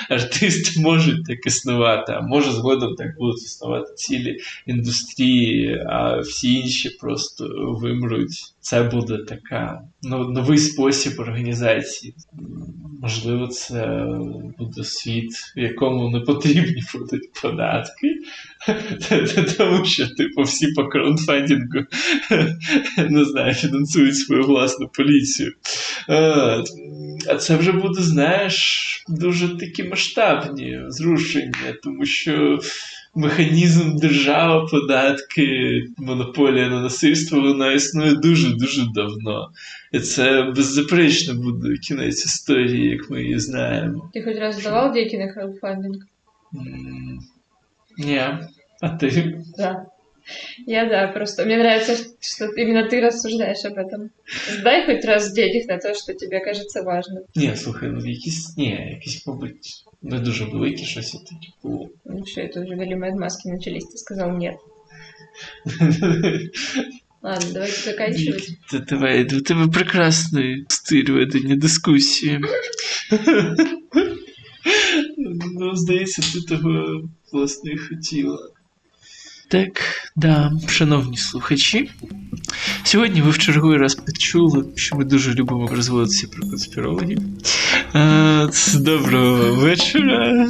[SPEAKER 1] артисти можуть так існувати, а може згодом так будуть існувати цілі індустрії, а всі інші просто вимруть. Це буде така ну, новий спосіб організації. Можливо, це буде світ, в якому не потрібні будуть податки. Тому що, типу, всі по краудфандингу не знаю, фінансують свою власну поліцію. А це вже буде, знаєш, дуже такі масштабні зрушення, тому що механізм держава, податки, монополія на насильство, вона існує дуже-дуже давно. І це беззаперечно буде кінець історії, як ми її знаємо.
[SPEAKER 2] Ти хоч раз давав деньги на краудфандинг?
[SPEAKER 1] Ні. А ты?
[SPEAKER 2] Да. Я да, просто мне нравится, что именно ты рассуждаешь об этом. Сдай хоть раз денег на то, что тебе кажется важным.
[SPEAKER 1] Ні, слухай, ну якісь, ні, якісь, мабуть, не дуже великі щось таке було.
[SPEAKER 2] Ну что, это уже вели маски начались, ты сказал нет. Ладно, давайте заканчивать.
[SPEAKER 1] Давай, у тебе прекрасний стиль ведення дискусії. Ну, здається, ти того власне і хотіла. Так, да, шановні слухачі. Сьогодні ви в черговий раз почули, що ми дуже любимо розводитися про конспірологів. Доброго вечора,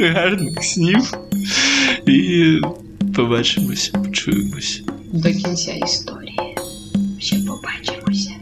[SPEAKER 1] гарних снів. І побачимося, почуємося.
[SPEAKER 2] До кінця історії. Ще побачимо.